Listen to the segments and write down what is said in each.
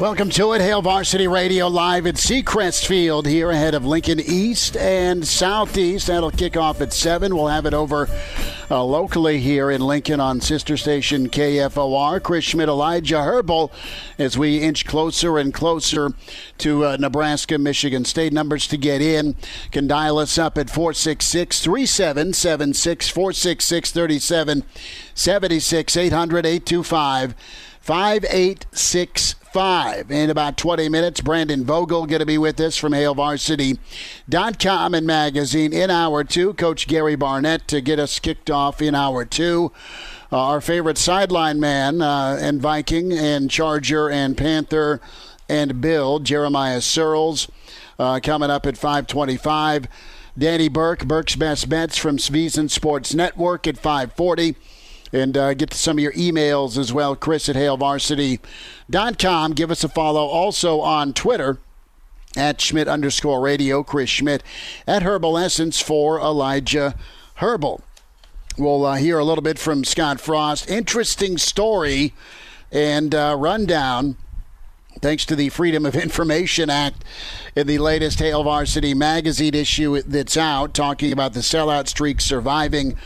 Welcome to it. Hail Varsity Radio live at Seacrest Field here ahead of Lincoln East and Southeast. That'll kick off at 7. We'll have it over uh, locally here in Lincoln on sister station KFOR. Chris Schmitz, Elijah Herbal as we inch closer and closer to uh, Nebraska, Michigan State. Numbers to get in can dial us up at 466 3776 466 3776 800 825 5866. 5. In about 20 minutes, Brandon Vogel going to be with us from HailVarsity.com and magazine in hour 2. Coach Gary Barnett to get us kicked off in hour 2. Uh, our favorite sideline man uh, and Viking and Charger and Panther and Bill, Jeremiah Sirles, uh, coming up at 525. Danny Burke, Burke's Best Bets from Sneezin Sports Network at 540 and uh, get to some of your emails as well. Chris at HailVarsity.com. Give us a follow also on Twitter at Schmitz underscore radio. Chris Schmitz at Herbal Essence for Elijah Herbal. We'll uh, hear a little bit from Scott Frost. Interesting story and uh, rundown thanks to the Freedom of Information Act in the latest Hail Varsity magazine issue that's out, talking about the sellout streak surviving.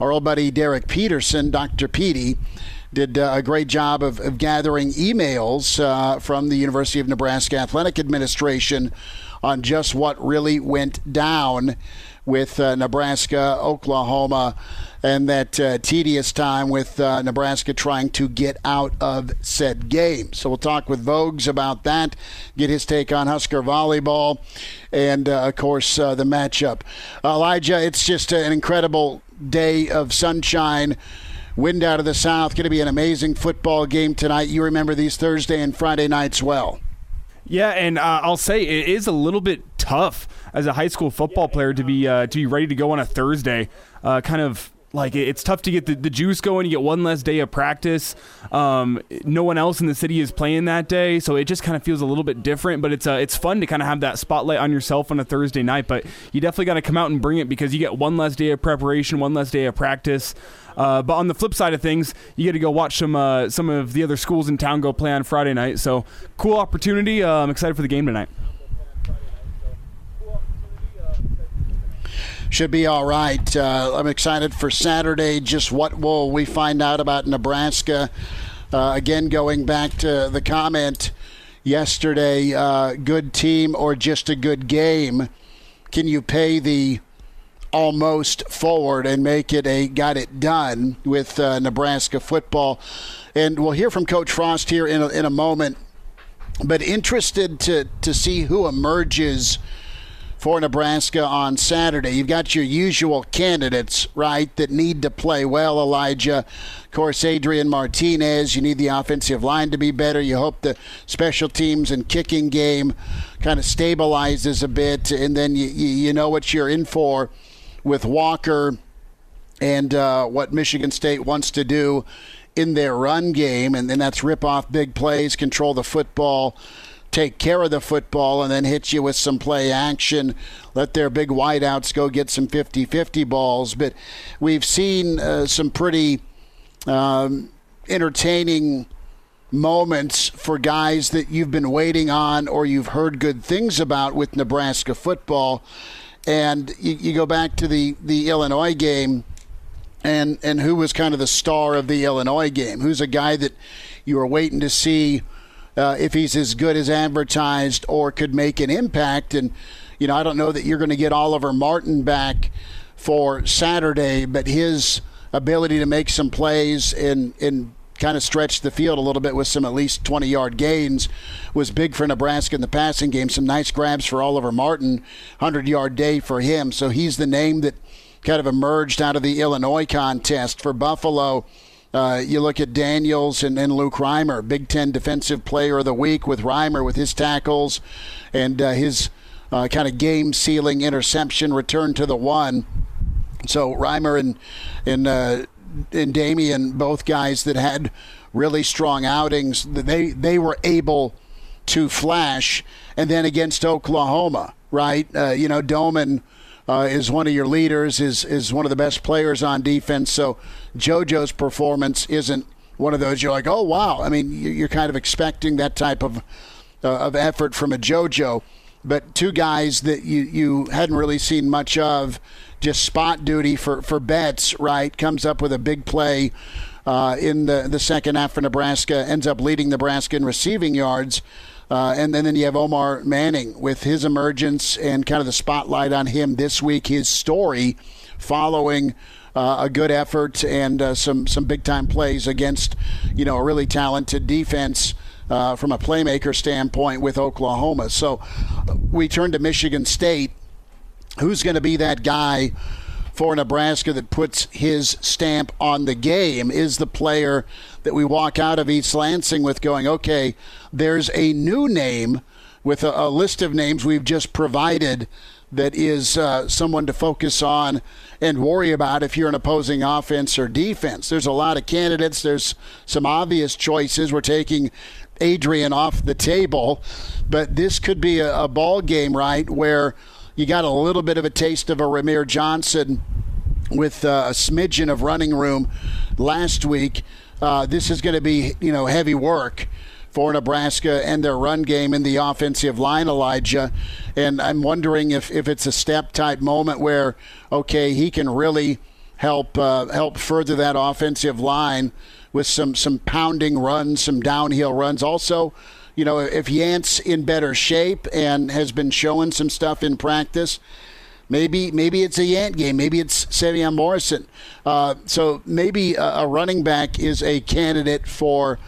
Our old buddy Derek Peterson, Dr. Petey, did uh, a great job of, of gathering emails uh, from the University of Nebraska Athletic Administration on just what really went down with uh, Nebraska, Oklahoma, and that uh, tedious time with uh, Nebraska trying to get out of said game. So we'll talk with Voges about that, get his take on Husker volleyball, and uh, of course uh, the matchup. Elijah, it's just an incredible day of sunshine. Wind out of the south. Going to be an amazing football game tonight. You remember these Thursday and Friday nights well. Yeah, and uh, I'll say it is a little bit tough as a high school football player to be uh, to be ready to go on a Thursday. Uh, kind of like it's tough to get the, the juice going. You get one less day of practice. Um, no one else in the city is playing that day, so it just kind of feels a little bit different. But it's uh, it's fun to kind of have that spotlight on yourself on a Thursday night. But you definitely got to come out and bring it because you get one less day of preparation, one less day of practice. Uh, but on the flip side of things, you get to go watch some uh, some of the other schools in town go play on Friday night. So cool opportunity. Uh, I'm excited for the game tonight. should be all right. Uh, I'm excited for Saturday. Just what will we find out about Nebraska? Uh, again, going back to the comment yesterday, uh, good team or just a good game? Can you pay the almost forward and make it a got it done with uh, Nebraska football? And we'll hear from Coach Frost here in a, in a moment. But interested to to see who emerges for Nebraska on Saturday. You've got your usual candidates, right, that need to play well, Elijah. Of course, Adrian Martinez. You need the offensive line to be better. You hope the special teams and kicking game kind of stabilizes a bit, and then you, you know what you're in for with Walker and uh, what Michigan State wants to do in their run game, and then that's rip off big plays, control the football take care of the football and then hit you with some play action. Let their big wideouts go get some 50 50 balls. But we've seen uh, some pretty um, entertaining moments for guys that you've been waiting on or you've heard good things about with Nebraska football. And you, you go back to the, the Illinois game and and who was kind of the star of the Illinois game? Who's a guy that you were waiting to see uh, if he's as good as advertised or could make an impact? And you know, I don't know that you're going to get Oliver Martin back for Saturday, but his ability to make some plays and and kind of stretched the field a little bit with some at least 20 yard gains was big for Nebraska in the passing game. Some nice grabs for Oliver Martin, 100 yard day for him. So he's the name that kind of emerged out of the Illinois contest for Buffalo. Uh, you look at Daniels and, and Luke Reimer, Big Ten Defensive Player of the Week with Reimer with his tackles and uh, his uh, kind of game sealing interception return to the one. So Reimer and and uh, and Damion, both guys that had really strong outings, they they were able to flash. And then against Oklahoma, right? Uh, you know, Domann uh, is one of your leaders, is is one of the best players on defense. So JoJo's performance isn't one of those you're like, oh wow. I mean, you're kind of expecting that type of uh, of effort from a JoJo, but two guys that you you hadn't really seen much of just spot duty for, for Betts, right? Comes up with a big play uh, in the, the second half for Nebraska, ends up leading Nebraska in receiving yards. Uh, and, and, then you have Omar Manning with his emergence and kind of the spotlight on him this week, his story following uh, a good effort and uh, some, some big time plays against, you know, a really talented defense. Uh, from a playmaker standpoint with Oklahoma. So we turn to Michigan State who's going to be that guy for Nebraska that puts his stamp on the game is the player that we walk out of East Lansing with going, okay, there's a new name with a, a list of names we've just provided that is uh, someone to focus on and worry about if you're an opposing offense or defense. There's a lot of candidates. There's some obvious choices. We're taking Adrian off the table, but this could be a, a ball game, right, where – you got a little bit of a taste of a Rahmir Johnson with uh, a smidgen of running room last week. Uh, this is going to be, you know, heavy work for Nebraska and their run game in the offensive line, Elijah. And I'm wondering if, if it's a step type moment where, okay, he can really help uh, help further that offensive line with some some pounding runs, some downhill runs. Also, you know, if Yant's in better shape and has been showing some stuff in practice, maybe maybe it's a Yant game. Maybe it's Sevion Morrison. Uh, so maybe a, a running back is a candidate for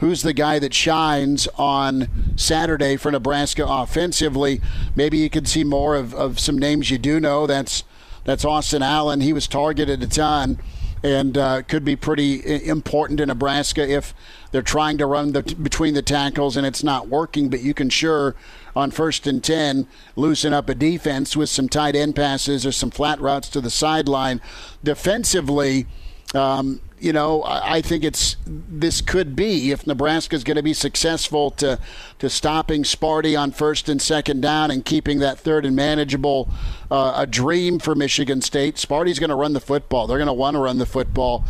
who's the guy that shines on Saturday for Nebraska offensively. Maybe you could see more of, of some names you do know. That's that's Austin Allen. He was targeted a ton and uh, could be pretty important in Nebraska if they're trying to run the, between the tackles and it's not working. But you can sure on first and 10 loosen up a defense with some tight end passes or some flat routes to the sideline. Defensively, um, you know, I think it's this could be if Nebraska is going to be successful to to stopping Sparty on first and second down and keeping that third and manageable uh, a dream for Michigan State. Sparty's going to run the football. They're going to want to run the football,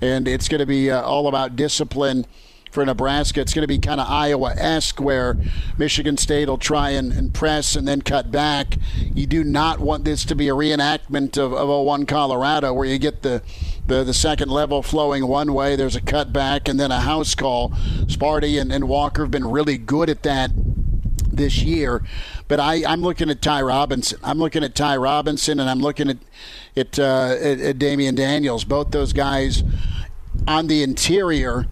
and it's going to be uh, all about discipline for Nebraska. It's going to be kind of Iowa esque where Michigan State will try and, and, press and then cut back. You do not want this to be a reenactment of, of 01 Colorado where you get the, the, the second level flowing one way, there's a cutback, and then a house call. Sparty and, and Walker have been really good at that this year. But I, I'm looking at Ty Robinson. I'm looking at Ty Robinson, and I'm looking at at, uh, at, at Damion Daniels. Both those guys on the interior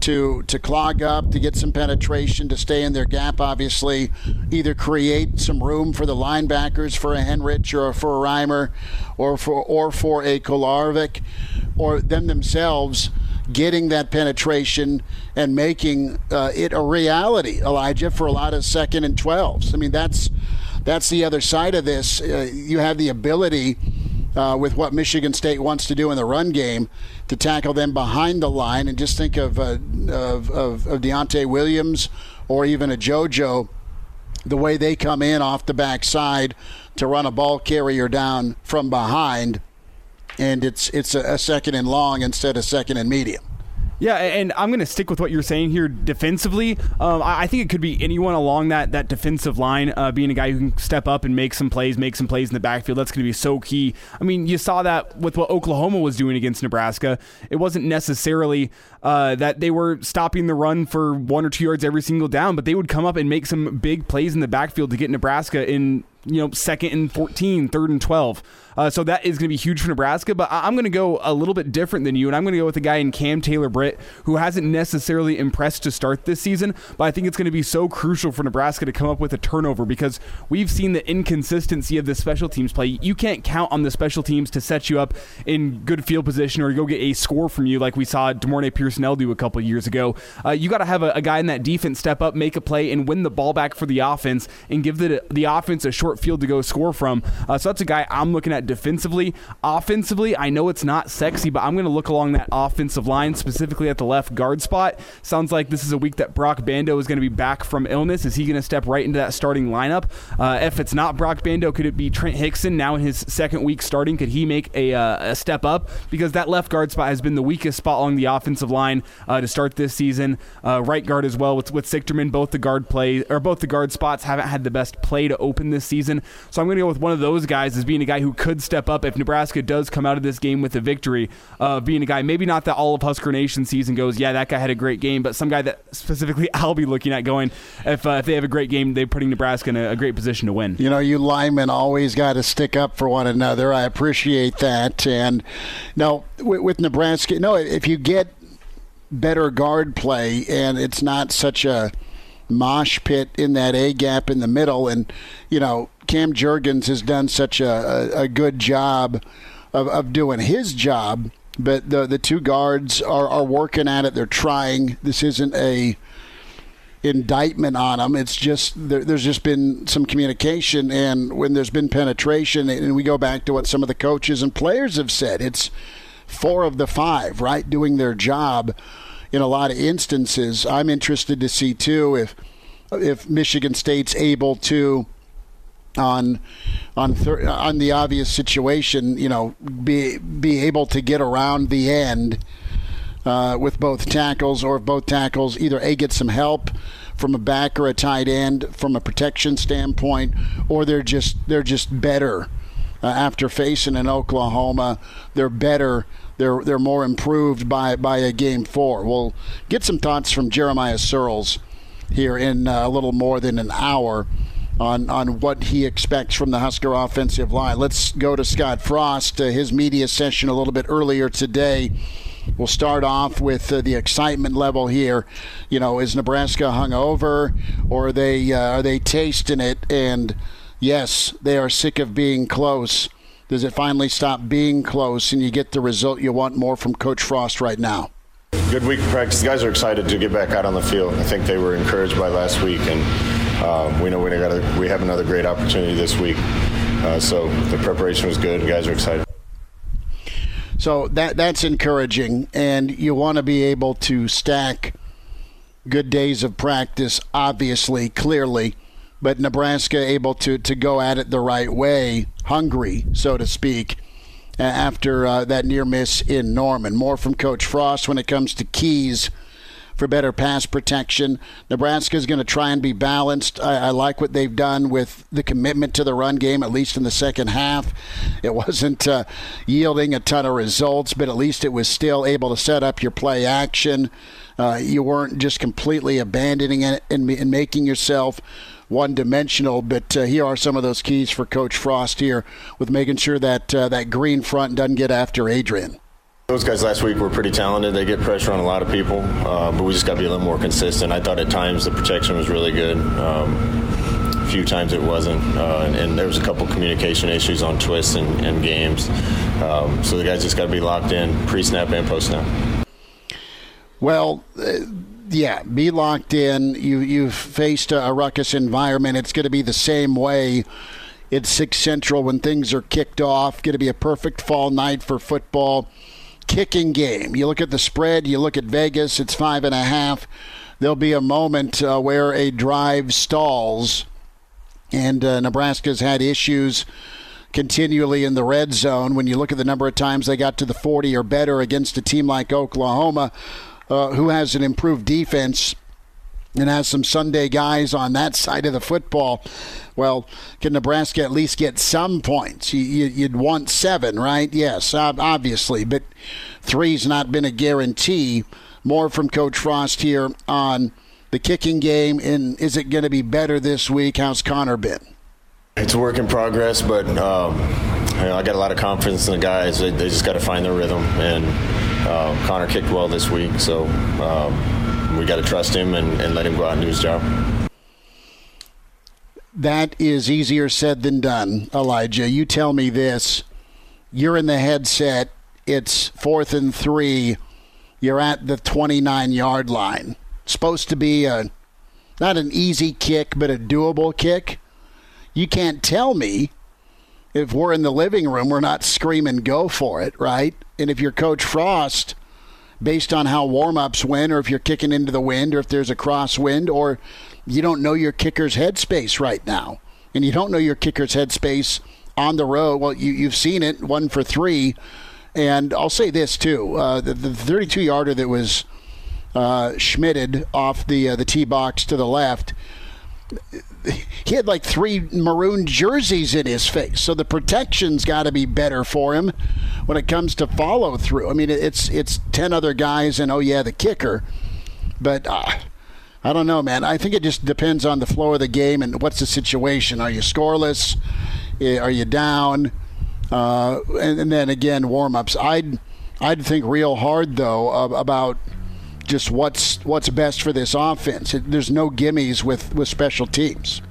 to to clog up, to get some penetration, to stay in their gap. Obviously, either create some room for the linebackers for a Henrich or for a Reimer, or for or for a Kolarevic, or them themselves getting that penetration and making uh, it a reality, Elijah, for a lot of second and twelves. I mean, that's that's the other side of this. Uh, you have the ability uh, with what Michigan State wants to do in the run game to tackle them behind the line. And just think of, uh, of, of, of Deontay Williams or even a JoJo, the way they come in off the backside to run a ball carrier down from behind. And it's, it's a, a second and long instead of second and medium. Yeah, and I'm going to stick with what you're saying here defensively. Um, I think it could be anyone along that that defensive line, uh, being a guy who can step up and make some plays, make some plays in the backfield. That's going to be so key. I mean, you saw that with what Oklahoma was doing against Nebraska. It wasn't necessarily uh, that they were stopping the run for one or two yards every single down, but they would come up and make some big plays in the backfield to get Nebraska in you know, second and 14, third and 12. Uh, so that is going to be huge for Nebraska. But I'm going to go a little bit different than you, and I'm going to go with a guy in Cam Taylor Britt who hasn't necessarily impressed to start this season. But I think it's going to be so crucial for Nebraska to come up with a turnover because we've seen the inconsistency of the special teams play. You can't count on the special teams to set you up in good field position or go get a score from you like we saw De'Mornay Pierson-El do a couple years ago. Uh, you got to have a, a guy in that defense step up, make a play, and win the ball back for the offense and give the the offense a short field to go score from. Uh, so that's a guy I'm looking at defensively. Offensively, I know it's not sexy, but I'm going to look along that offensive line, specifically at the left guard spot. Sounds like this is a week that Broc Bando is going to be back from illness. Is he going to step right into that starting lineup? Uh, if it's not Broc Bando, could it be Trent Hixson now in his second week starting? Could he make a, uh, a step up? Because that left guard spot has been the weakest spot along the offensive line uh, to start this season. Uh, right guard as well with with Sichterman. Both the guard play or both the guard spots haven't had the best play to open this season. So I'm going to go with one of those guys as being a guy who could step up if Nebraska does come out of this game with a victory. Uh, being a guy, maybe not that all of Husker Nation season goes, yeah, that guy had a great game, but some guy that specifically I'll be looking at going, if, uh, if they have a great game, they're putting Nebraska in a, a great position to win. You know, you linemen always got to stick up for one another. I appreciate that. And no, with, with Nebraska, no, if you get better guard play and it's not such a mosh pit in that A gap in the middle. And, you know, Cam Jurgens has done such a, a, good job of, of doing his job. But the the two guards are, are working at it. They're trying. This isn't a indictment on them. It's just there, there's just been some communication, and when there's been penetration, and we go back to what some of the coaches and players have said, it's four of the five, right, doing their job in a lot of instances. I'm interested to see too if if Michigan State's able to on on thir- on the obvious situation, you know, be be able to get around the end uh, with both tackles, or if both tackles either a get some help from a back or a tight end from a protection standpoint, or they're just they're just better uh, after facing an Oklahoma. They're better. They're they're more improved by by a game four. We'll get some thoughts from Jeremiah Sirles here in uh, a little more than an hour on on what he expects from the Husker offensive line. Let's go to Scott Frost, uh, his media session a little bit earlier today. We'll start off with uh, the excitement level here. You know, is Nebraska hung over, or are they uh, are they tasting it? And yes, they are sick of being close. Does it finally stop being close, and you get the result you want more from Coach Frost right now? Good week of practice. The guys are excited to get back out on the field. I think they were encouraged by last week, and um, we know we got we have another great opportunity this week. Uh, so the preparation was good. Guys are excited. So that that's encouraging, and you want to be able to stack good days of practice. Obviously, clearly, but Nebraska able to to go at it the right way, hungry, so to speak, after uh, that near miss in Norman. More from Coach Frost when it comes to keys for better pass protection. Nebraska is going to try and be balanced. I, I, like what they've done with the commitment to the run game, at least in the second half. It wasn't uh, yielding a ton of results, but at least it was still able to set up your play action. Uh, you weren't just completely abandoning it and, and making yourself one dimensional. But uh, here are some of those keys for Coach Frost here with making sure that uh, that green front doesn't get after Adrian. Those guys last week were pretty talented. They get pressure on a lot of people, uh, but we just got to be a little more consistent. I thought at times the protection was really good. Um, a few times it wasn't, uh, and, and, there was a couple communication issues on twists and, and games. Um, so the guys just got to be locked in pre-snap and post-snap. Well. Uh, yeah, be locked in. You you've faced a, a ruckus environment. It's going to be the same way It's Six Central when things are kicked off. Going to be a perfect fall night for football kicking game. You look at the spread, you look at Vegas, it's five and a half. There'll be a moment uh, where a drive stalls, and uh, Nebraska's had issues continually in the red zone. When you look at the number of times they got to the 40 or better against a team like Oklahoma, uh, who has an improved defense and has some Sunday guys on that side of the football. Well, can Nebraska at least get some points? You, would want seven, right? Yes, obviously, but three's not been a guarantee. More from Coach Frost here on the kicking game, and is it going to be better this week? How's Connor been? It's a work in progress, but um, you know, I got a lot of confidence in the guys. They, they just got to find their rhythm, and uh, Connor kicked well this week, so. Um, we got to trust him and, and let him go out and do his job. That is easier said than done, Elijah. You tell me this. You're in the headset. It's fourth and three. You're at the 29 yard line. supposed to be a not an easy kick, but a doable kick. You can't tell me if we're in the living room, we're not screaming go for it, right? And if you're Coach Frost, based on how warm-ups went or if you're kicking into the wind or if there's a crosswind or you don't know your kicker's headspace right now. And you don't know your kicker's headspace on the road. Well you, you've seen it one for three. And i'll say this too. Uh, the, the 32 yarder that was uh, schmitted off the uh, the tee box to the left he had like three maroon jerseys in his face. So the protection's got to be better for him when it comes to follow through. I mean, it's it's ten other guys and oh yeah, the kicker, but. Uh, I don't know, man. I think it just depends on the flow of the game and what's the situation. Are you scoreless? Eh, are you down? Uh, and, and, then again, warm ups. I'd I'd think real hard though about just what's what's best for this offense. There's no gimmies with with special teams.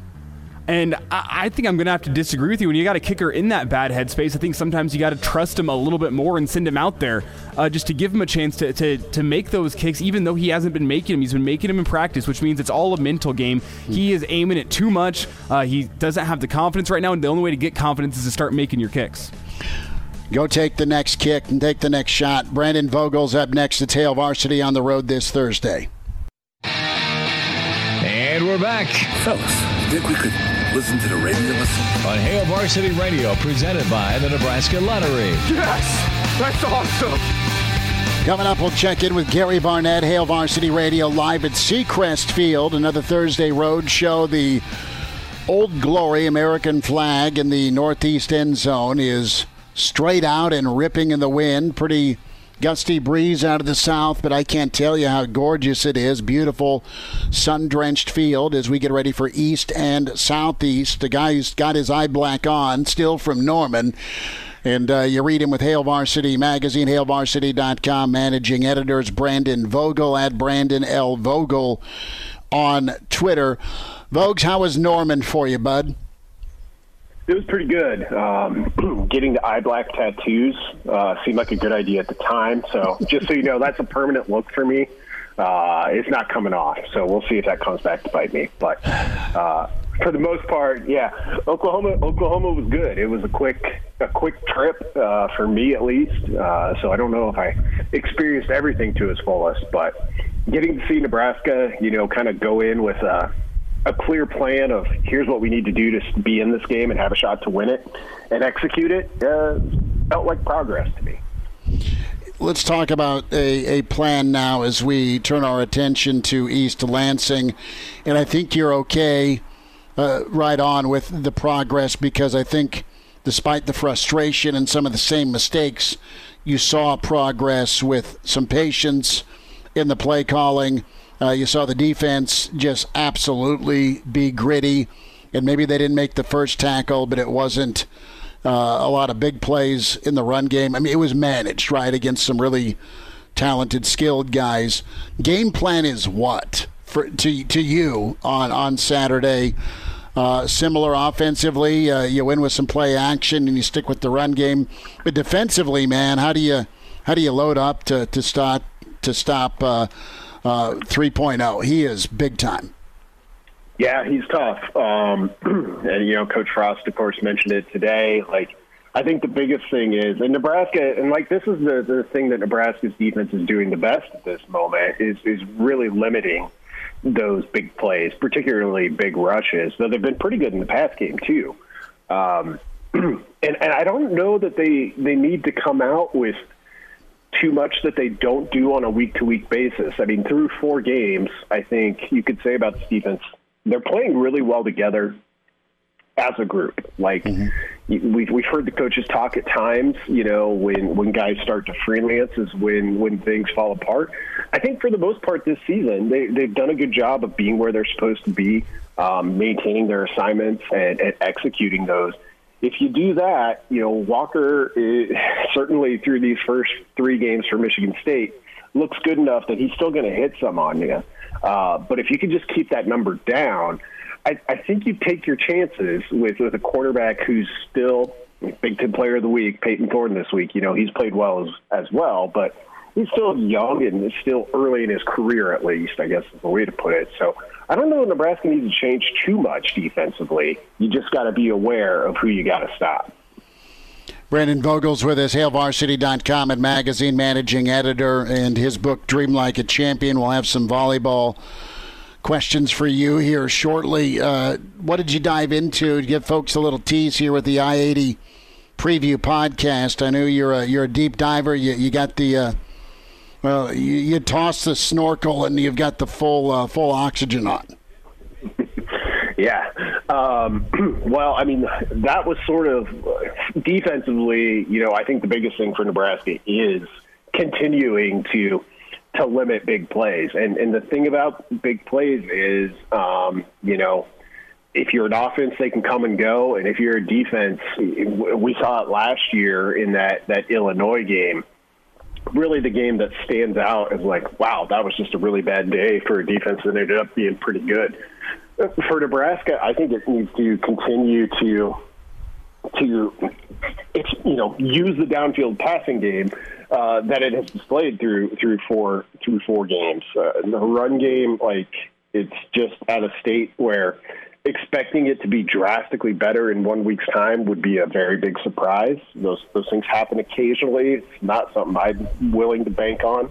And I, think I'm going to have to disagree with you. When you got a kicker in that bad headspace, I think sometimes you got to trust him a little bit more and send him out there uh, just to give him a chance to, to, to make those kicks, even though he hasn't been making them. He's been making them in practice, which means it's all a mental game. He is aiming it too much. Uh, he doesn't have the confidence right now, and the only way to get confidence is to start making your kicks. Go take the next kick and take the next shot. Brandon Vogel's up next to Hail Varsity on the road this Thursday. And we're back. Fellas, think we could listen to the radio On Hail Varsity Radio, presented by the Nebraska Lottery. Yes! That's awesome! Coming up, we'll check in with Gary Barnett, Hail Varsity Radio, live at Seacrest Field. Another Thursday road show. The Old Glory American flag in the northeast end zone is straight out and ripping in the wind. Pretty gusty breeze out of the south, but I can't tell you how gorgeous it is. Beautiful sun drenched field as we get ready for east and southeast. The guy who's got his eye black on, still from Norman. And uh, you read him with Hail Varsity Magazine, HailVarsity.com. Managing editors Brandon Vogel at Brandon L. Vogel on Twitter. Vogues, how was Norman for you, bud? It was pretty good. Um, getting the eye black tattoos uh, seemed like a good idea at the time. So just so you know, that's a permanent look for me. Uh, it's not coming off. So we'll see if that comes back to bite me. But uh, for the most part, yeah, Oklahoma Oklahoma was good. It was a quick a quick trip uh, for me at least. Uh, so I don't know if I experienced everything to its fullest, but getting to see Nebraska, you know, kind of go in with. A clear plan of here's what we need to do to be in this game and have a shot to win it and execute it uh, felt like progress to me. Let's talk about a, a plan now as we turn our attention to East Lansing. And I think you're okay uh, right on with the progress because I think, despite the frustration and some of the same mistakes, you saw progress with some patience in the play calling uh, you saw the defense just absolutely be gritty, and maybe they didn't make the first tackle, but it wasn't uh, a lot of big plays in the run game. I mean, it was managed right against some really talented, skilled guys. Game plan is what for to to you on on Saturday. Uh, similar offensively, uh, you win with some play action and you stick with the run game. But defensively, man, how do you how do you load up to to stop to stop uh, uh, 3.0. He is big time. Yeah, he's tough. Um, and, you know, Coach Frost, of course, mentioned it today. Like, I think the biggest thing is, and Nebraska, and like this is the, the thing that Nebraska's defense is doing the best at this moment, is, is really limiting those big plays, particularly big rushes, though they've been pretty good in the pass game, too. Um, and, and I don't know that they, they need to come out with – too much that they don't do on a week to week basis. I mean, through four games, I think you could say about defense, they're playing really well together as a group. Like mm-hmm. we've we've heard the coaches talk at times. You know, when when guys start to freelance is when when things fall apart. I think for the most part this season they they've done a good job of being where they're supposed to be, um, maintaining their assignments and, and executing those. If you do that, you know Walker is, certainly through these first three games for Michigan State looks good enough that he's still going to hit some on you. Uh, but if you can just keep that number down I, I think you take your chances with with a quarterback who's still Big Ten Player of the Week, Payton Thorne this week. You know he's played well as as well, but he's still young and it's still early in his career, at least. I guess is the way to put it. So I don't know if Nebraska needs to change too much defensively. You just got to be aware of who you got to stop. Brandon Vogel's with us, HailVarsity.com and magazine managing editor, and his book Dream Like a Champion. We'll have some volleyball questions for you here shortly. Uh, what did you dive into to give folks a little tease here with the I eighty preview podcast? I know you're a you're a deep diver. You you got the uh, well, you, you toss the snorkel and you've got the full uh, full oxygen on. Yeah. Um, well, I mean, that was sort of defensively, you know, I think the biggest thing for Nebraska is continuing to to limit big plays. And and the thing about big plays is, um, you know, if you're an offense, they can come and go, and if you're a defense, we saw it last year in that that Illinois game. Really, the game that stands out is like, wow, that was just a really bad day for a defense that ended up being pretty good. For Nebraska, I think it needs to continue to to you know use the downfield passing game uh, that it has displayed through through four through four games. Uh, the run game, like it's just at a state where expecting it to be drastically better in one week's time would be a very big surprise. Those those things happen occasionally. It's not something I'm willing to bank on.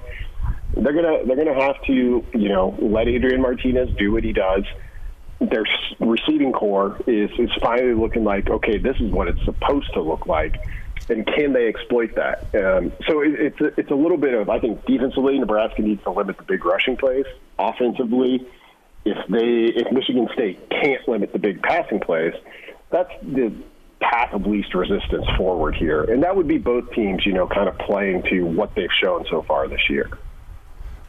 They're gonna they're gonna have to you know let Adrian Martinez do what he does. Their receiving core is is finally looking like okay, this is what it's supposed to look like and can they exploit that? Um, so it, it's a, it's a little bit of I think defensively Nebraska needs to limit the big rushing plays. Offensively, if they if Michigan State can't limit the big passing plays, that's the path of least resistance forward here, and that would be both teams, you know, kind of playing to what they've shown so far this year.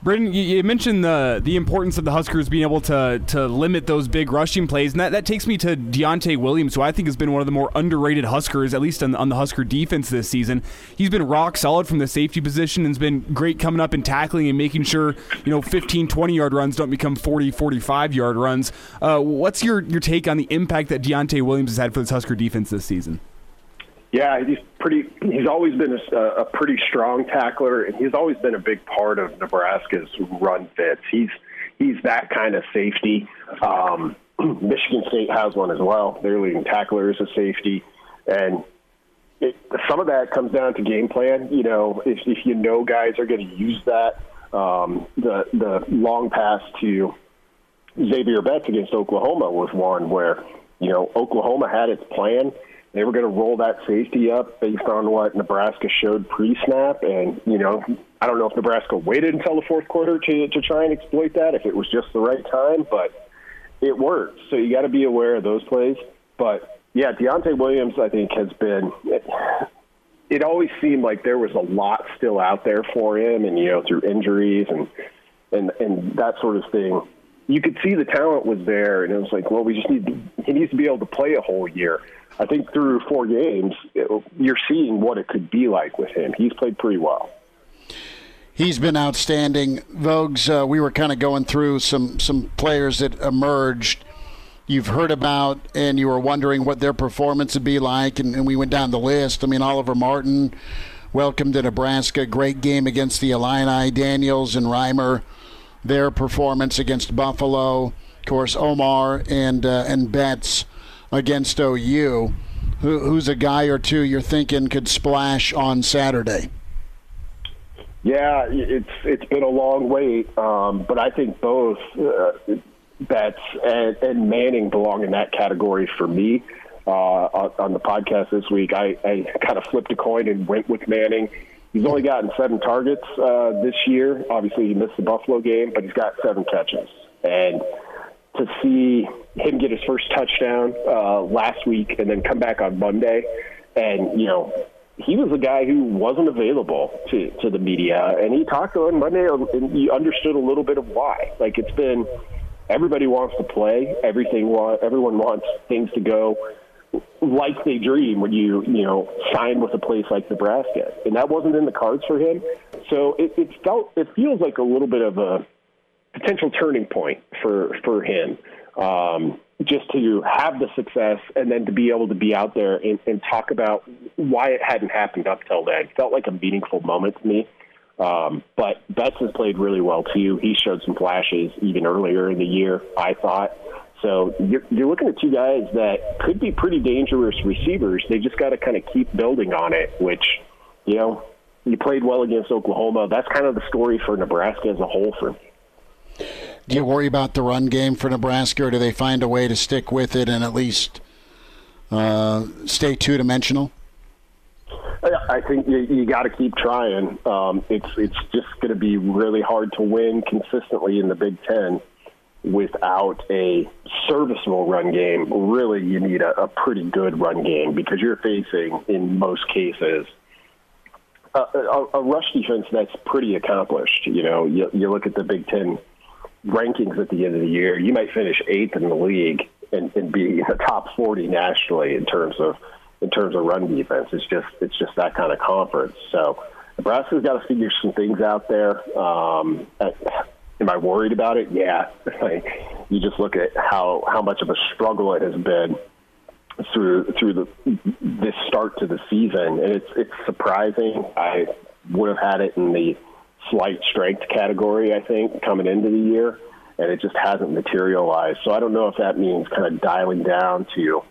Brandon, you mentioned the the importance of the Huskers being able to to limit those big rushing plays, and that, that takes me to Deontay Williams, who I think has been one of the more underrated Huskers, at least on, on the Husker defense this season. He's been rock solid from the safety position and has been great coming up and tackling and making sure you know 15, 20 yard runs don't become 40, 45 yard runs. Uh, what's your your take on the impact that Deontay Williams has had for this Husker defense this season? Yeah, he's pretty. He's always been a, a pretty strong tackler, and he's always been a big part of Nebraska's run fits. He's he's that kind of safety. Um, Michigan State has one as well. Their leading tackler is a safety, and it, some of that comes down to game plan. You know, if, if you know guys are going to use that, um, the the long pass to Zavier Betts against Oklahoma was one where you know Oklahoma had its plan they were going to roll that safety up based on what Nebraska showed pre-snap, and you know, I don't know if Nebraska waited until the fourth quarter to to try and exploit that, if it was just the right time, but it worked. So you got to be aware of those plays. But yeah, Deontay Williams, I think, has been. It, it always seemed like there was a lot still out there for him, and you know, through injuries and and and that sort of thing you could see the talent was there, and it was like, well, we just need he needs to be able to play a whole year. I think through four games, it, you're seeing what it could be like with him. He's played pretty well. He's been outstanding. Vogues, uh, we were kind of going through some some players that emerged. You've heard about, and you were wondering what their performance would be like, and, and we went down the list. I mean, Oliver Martin, welcome to Nebraska. Great game against the Illini. Daniels and Reimer, their performance against Buffalo. Of course, Omar and uh, and Betts against OU. Who, who's a guy or two you're thinking could splash on Saturday? Yeah, it's it's been a long wait, um, but I think both uh, Betts and, and Manning belong in that category for me. Uh, on, the podcast this week, I, I kind of flipped a coin and went with Manning He's only gotten seven targets uh, this year. Obviously, he missed the Buffalo game, but he's got seven catches. And to see him get his first touchdown uh, last week and then come back on Monday, and you know, he was a guy who wasn't available to to the media, and he talked on Monday, and you understood a little bit of why. Like it's been, everybody wants to play, everything want, everyone wants things to go like they dream when you you know sign with a place like Nebraska, and that wasn't in the cards for him. So it, it felt it feels like a little bit of a potential turning point for for him. Um, just to have the success and then to be able to be out there and, and talk about why it hadn't happened up till then felt like a meaningful moment to me. Um, but has played really well too. He showed some flashes even earlier in the year, I thought. So you're, you're looking at two guys that could be pretty dangerous receivers. They just got to kind of keep building on it, which, you know, you played well against Oklahoma. That's kind of the story for Nebraska as a whole for me. Do you worry about the run game for Nebraska, or do they find a way to stick with it and at least uh, stay two dimensional? I think you, you got to keep trying. Um, it's it's just going to be really hard to win consistently in the Big Ten without a serviceable run game, really you need a, a pretty good run game because you're facing, in most cases, a, a, a rush defense that's pretty accomplished. You know, you, you look at the Big Ten rankings at the end of the year, you might finish eighth in the league and, and be in the top 40 nationally in terms of in terms of run defense. It's just it's just that kind of conference. So Nebraska's got to figure some things out there. Um, Am I worried about it? Yeah. you just look at how how much of a struggle it has been through through the this start to the season, and it's it's surprising. I would have had it in the slight strength category, I think, coming into the year, and it just hasn't materialized. So I don't know if that means kind of dialing down to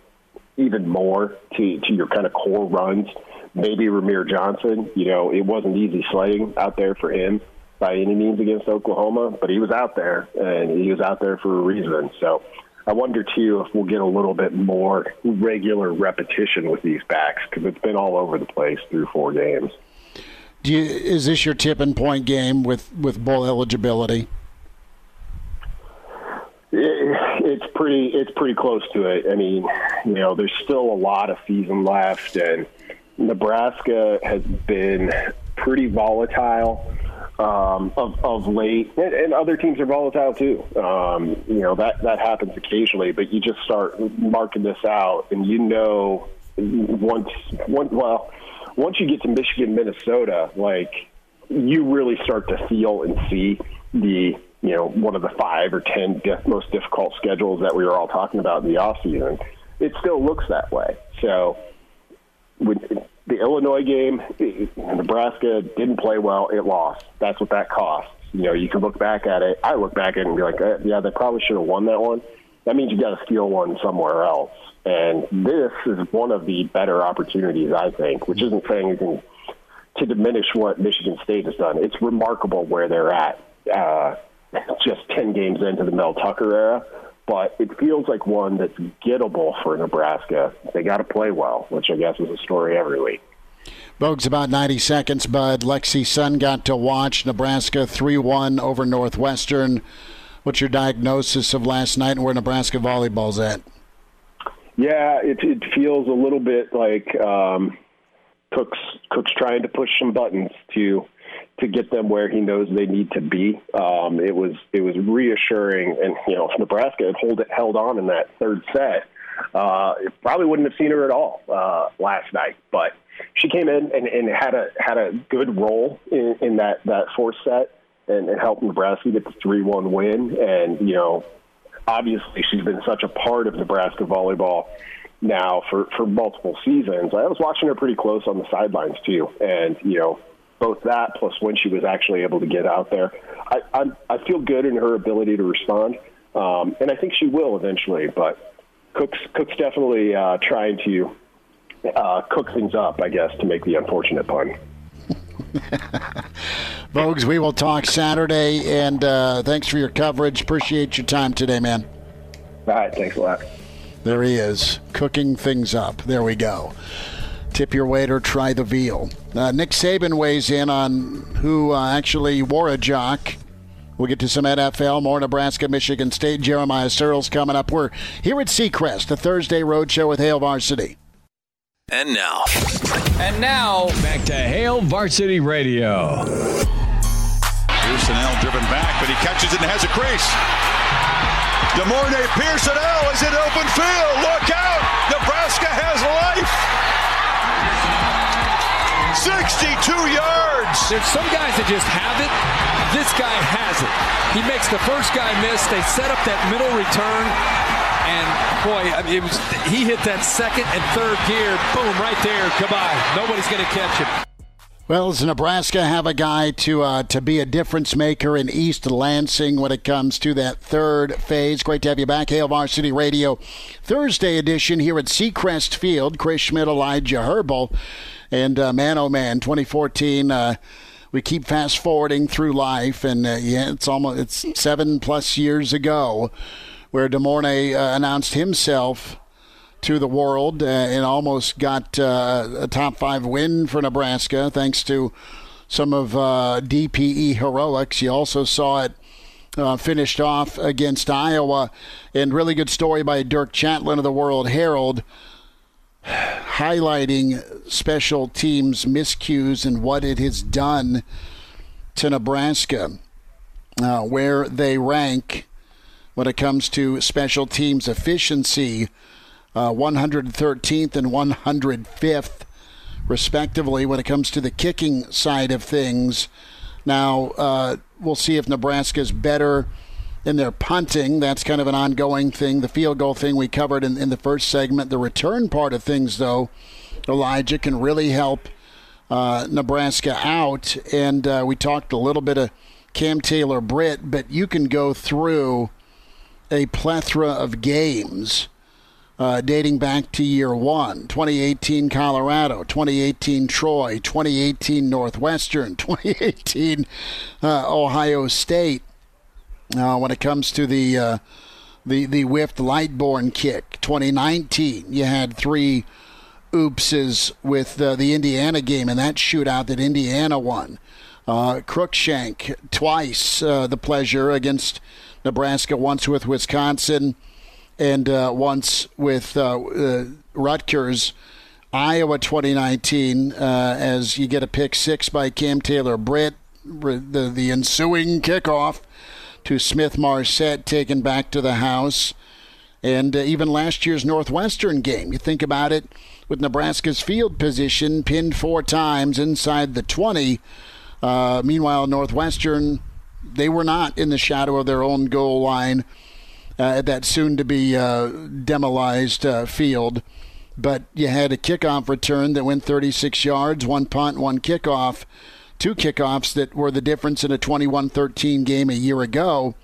even more to to your kind of core runs. Maybe Rahmir Johnson. You know, it wasn't easy sledding out there for him by any means against Oklahoma, but he was out there, and he was out there for a reason. So I wonder too if we'll get a little bit more regular repetition with these backs because it's been all over the place through four games. You, is this your tipping point game with with bowl eligibility? it's pretty it's pretty close to it. I mean, you know, there's still a lot of season left, and Nebraska has been pretty volatile um, of, of late, and, and, other teams are volatile too. Um, you know that that happens occasionally, but you just start marking this out, and you know once one well once you get to Michigan, Minnesota, like you really start to feel and see the you know one of the five or ten diff- most difficult schedules that we were all talking about in the off season. It still looks that way. So. When, the Illinois game, Nebraska didn't play well. It lost. That's what that costs. You know, you can look back at it. I look back at it and be like, uh, yeah, they probably should have won that one. That means you got to steal one somewhere else. And this is one of the better opportunities, I think, which isn't saying anything to diminish what Michigan State has done. It's remarkable where they're at. Uh, just 10 games into the Mel Tucker era but it feels like one that's gettable for Nebraska. They got to play well, which I guess is a story every week. Vogues, about 90 seconds, bud. Lexi Sun got to watch Nebraska 3 1 over Northwestern. What's your diagnosis of last night and where Nebraska volleyball's at? Yeah, it, it feels a little bit like um, Cook's Cook's trying to push some buttons to to get them where he knows they need to be. Um, it was it was reassuring, and you know, if Nebraska had hold it, held on in that third set, uh, probably wouldn't have seen her at all uh, last night. But she came in and, and had a had a good role in, in that that fourth set, and, and helped Nebraska get the three one win. And you know, obviously, she's been such a part of Nebraska volleyball now for for multiple seasons. I was watching her pretty close on the sidelines too, and you know both that plus when she was actually able to get out there. I, I, I feel good in her ability to respond, um, and I think she will eventually. But Cook's Cook's definitely uh, trying to uh, cook things up, I guess, to make the unfortunate pun. Vogues, we will talk Saturday, and uh, thanks for your coverage. Appreciate your time today, man. All right, thanks a lot. There he is, cooking things up. There we go. Tip your waiter, try the veal. Uh, Nick Saban weighs in on who uh, actually wore a jock. We'll get to some NFL, more Nebraska, Michigan State. Jeremiah Sirles coming up. We're here at Seacrest, the Thursday Road Show with Hail Varsity. And now. And now, back to Hail Varsity Radio. Pierson-El driven back, but he catches it and has a crease. De'Mornay Pierson-El is in open field. Look out! Nebraska has life. 62 yards. There's some guys that just have it. This guy has it. He makes the first guy miss. They set up that middle return. And boy, I mean, was, he hit that second and third gear. Boom, right there. Goodbye. Nobody's going to catch him. Well, does Nebraska have a guy to uh, to be a difference maker in East Lansing when it comes to that third phase? Great to have you back, Hail Varsity Radio, Thursday edition here at Seacrest Field. Chris Schmitz, Elijah Herbal. And uh, man, oh man, 2014. Uh, we keep fast forwarding through life, and uh, yeah, it's almost it's seven plus years ago where De'Mornay uh, announced himself to the world uh, and almost got uh, a top five win for Nebraska thanks to some of DPE heroics. You also saw it. Uh, finished off against Iowa. And really good story by Dirk Chatelain of the World Herald highlighting special teams miscues and what it has done to Nebraska, uh, where they rank when it comes to special teams efficiency, uh, 113th and 105th, respectively, when it comes to the kicking side of things. Now, uh, we'll see if Nebraska is better in their punting. That's kind of an ongoing thing. The field goal thing we covered in, in the first segment. The return part of things, though, Elijah can really help uh, Nebraska out. And uh, we talked a little bit of Cam Taylor Britt, but you can go through a plethora of games. Uh, dating back to year one 2018 Colorado, 2018 Troy, 2018 Northwestern, 2018 uh, Ohio State. Uh, when it comes to the uh, the the whiffed Lightbourn kick, 2019, you had three oopses with uh, the Indiana game and that shootout that Indiana won. Uh, Cruickshank twice uh, the pleasure against Nebraska, once with Wisconsin, and uh, once with Rutgers. Iowa 2019, as you get a pick six by Cam Taylor Britt, the the ensuing kickoff to Smith Marsette taken back to the house. And uh, even last year's Northwestern game, you think about it with Nebraska's field position pinned four times inside the 20. Uh, meanwhile, Northwestern, they were not in the shadow of their own goal line uh, at that soon to be uh, demolized uh, field. But you had a kickoff return that went 36 yards, one punt, one kickoff two kickoffs that were the difference in a 21 13 game a year ago.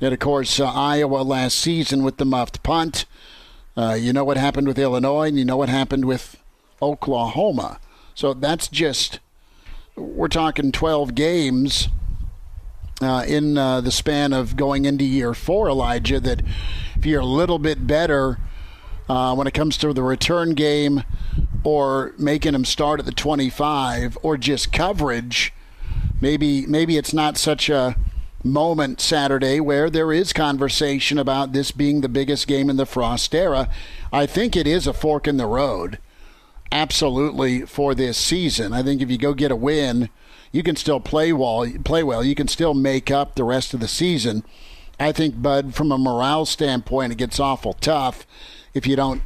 And of course, uh, Iowa last season with the muffed punt. Uh, you know what happened with Illinois, and you know what happened with Oklahoma. So that's just, we're talking 12 games uh, in uh, the span of going into year four, Elijah, that if you're a little bit better uh, when it comes to the return game or making him start at the 25 or just coverage, maybe maybe it's not such a moment Saturday where there is conversation about this being the biggest game in the Frost era. I think it is a fork in the road. Absolutely for this season. I think if you go get a win, you can still play well, play well. You can still make up the rest of the season. I think Bud from a morale standpoint it gets awful tough if you don't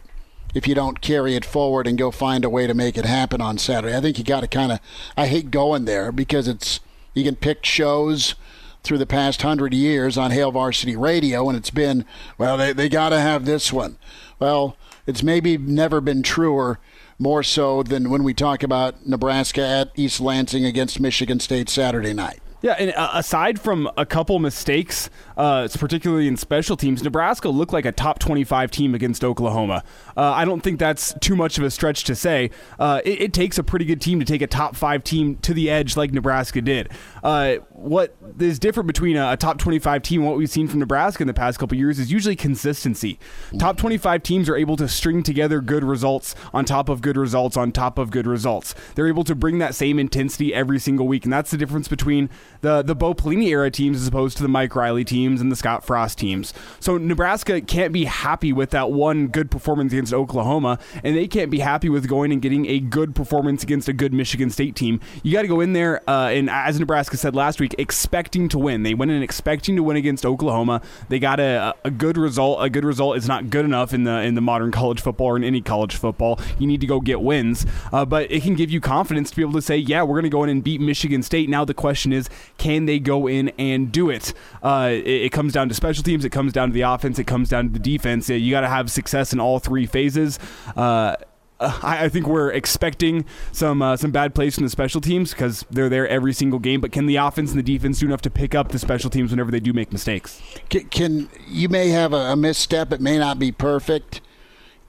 if you don't carry it forward and go find a way to make it happen on Saturday. I think you got to kind of. I hate going there because it's you can pick shows through the past hundred years on Hail Varsity Radio, and it's been well they they got to have this one. Well, it's maybe never been truer. More so than when we talk about Nebraska at East Lansing against Michigan State Saturday night. Yeah, and uh, aside from a couple mistakes, uh, particularly in special teams, Nebraska looked like a top 25 team against Oklahoma. Uh, I don't think that's too much of a stretch to say. Uh, it, it, takes a pretty good team to take a top five team to the edge like Nebraska did. Uh, what is different between a, a, top 25 team and what we've seen from Nebraska in the past couple years is usually consistency. Top 25 teams are able to string together good results on top of good results on top of good results. They're able to bring that same intensity every single week, and that's the difference between the the Bo Pelini era teams as opposed to the Mike Riley teams and the Scott Frost teams. So Nebraska can't be happy with that one good performance against Oklahoma, and they can't be happy with going and getting a good performance against a good Michigan State team. You got to go in there, uh, and as Nebraska said last week, expecting to win. They went in expecting to win against Oklahoma. They got a, a good result. A good result is not good enough in the in the modern college football or in any college football. You need to go get wins, uh, but it can give you confidence to be able to say, yeah, we're going to go in and beat Michigan State. Now the question is, can they go in and do it? Uh, it, it, comes down to special teams. It comes down to the offense. It comes down to the defense. You got to have success in all three phases. Uh, uh, I, I, think we're expecting some uh, some bad plays from the special teams because they're there every single game. But can the offense and the defense do enough to pick up the special teams whenever they do make mistakes? Can, can you may have a, a, misstep? It may not be perfect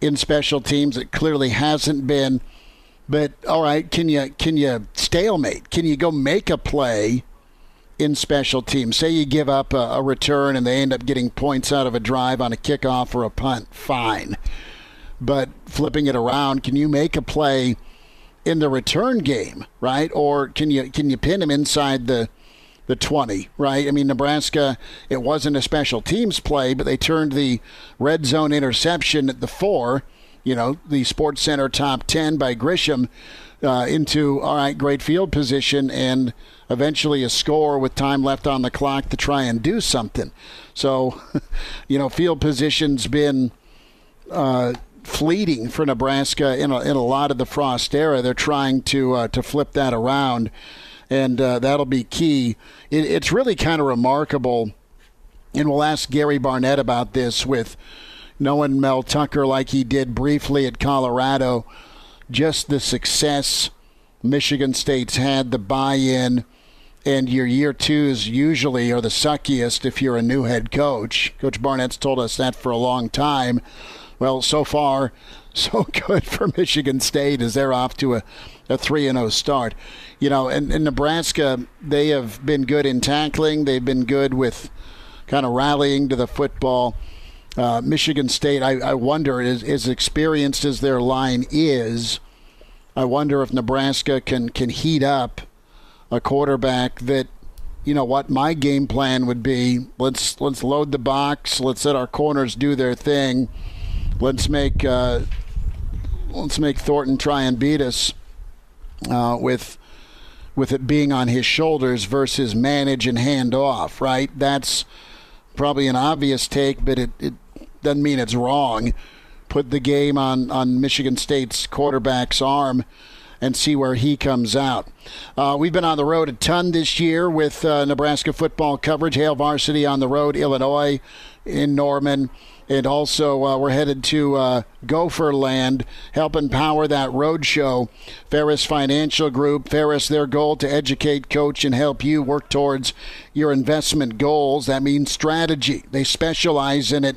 in special teams. It clearly hasn't been. But all right, can you can you stalemate? Can you go make a play? In special teams, say you give up a, a return and they end up getting points out of a drive on a kickoff or a punt, fine but flipping it around, can you make a play in the return game, right? Or can you can you pin him inside the the 20, right? I mean, Nebraska, it wasn't a special teams play, but they turned the red zone interception at the four, you know, the Sports Center top 10 by Grisham uh, into, all right, great field position and eventually a score with time left on the clock to try and do something. So, you know, field position's been. Uh, fleeting for Nebraska in a, in a lot of the Frost era. They're trying to uh, to flip that around, and uh, that'll be key. It, it's really kind of remarkable, and we'll ask Gary Barnett about this with knowing Mel Tucker like he did briefly at Colorado. Just the success Michigan State's had, the buy-in. And your year twos usually are the suckiest if you're a new head coach. Coach Barnett's told us that for a long time. Well, so far, so good for Michigan State as they're off to a, a 3 0 start. You know, and, and Nebraska, they have been good in tackling, they've been good with kind of rallying to the football. Uh, Michigan State, I, I wonder, as, as experienced as their line is, I wonder if Nebraska can, can heat up a quarterback that you know what my game plan would be let's let's load the box let's let our corners do their thing let's make uh, let's make Thornton try and beat us uh, with with it being on his shoulders versus manage and hand off. Right? That's probably an obvious take, but it, it doesn't mean it's wrong. Put the game on on Michigan State's quarterback's arm and see where he comes out. Uh, we've been on the road a ton this year with uh, Nebraska football coverage. Hail Varsity on the road, Illinois, in Norman. And also, uh, we're headed to uh, Gopher Land, helping power that road show. Ferris Financial Group, Ferris, their goal to educate, coach, and help you work towards your investment goals. That means strategy. They specialize in it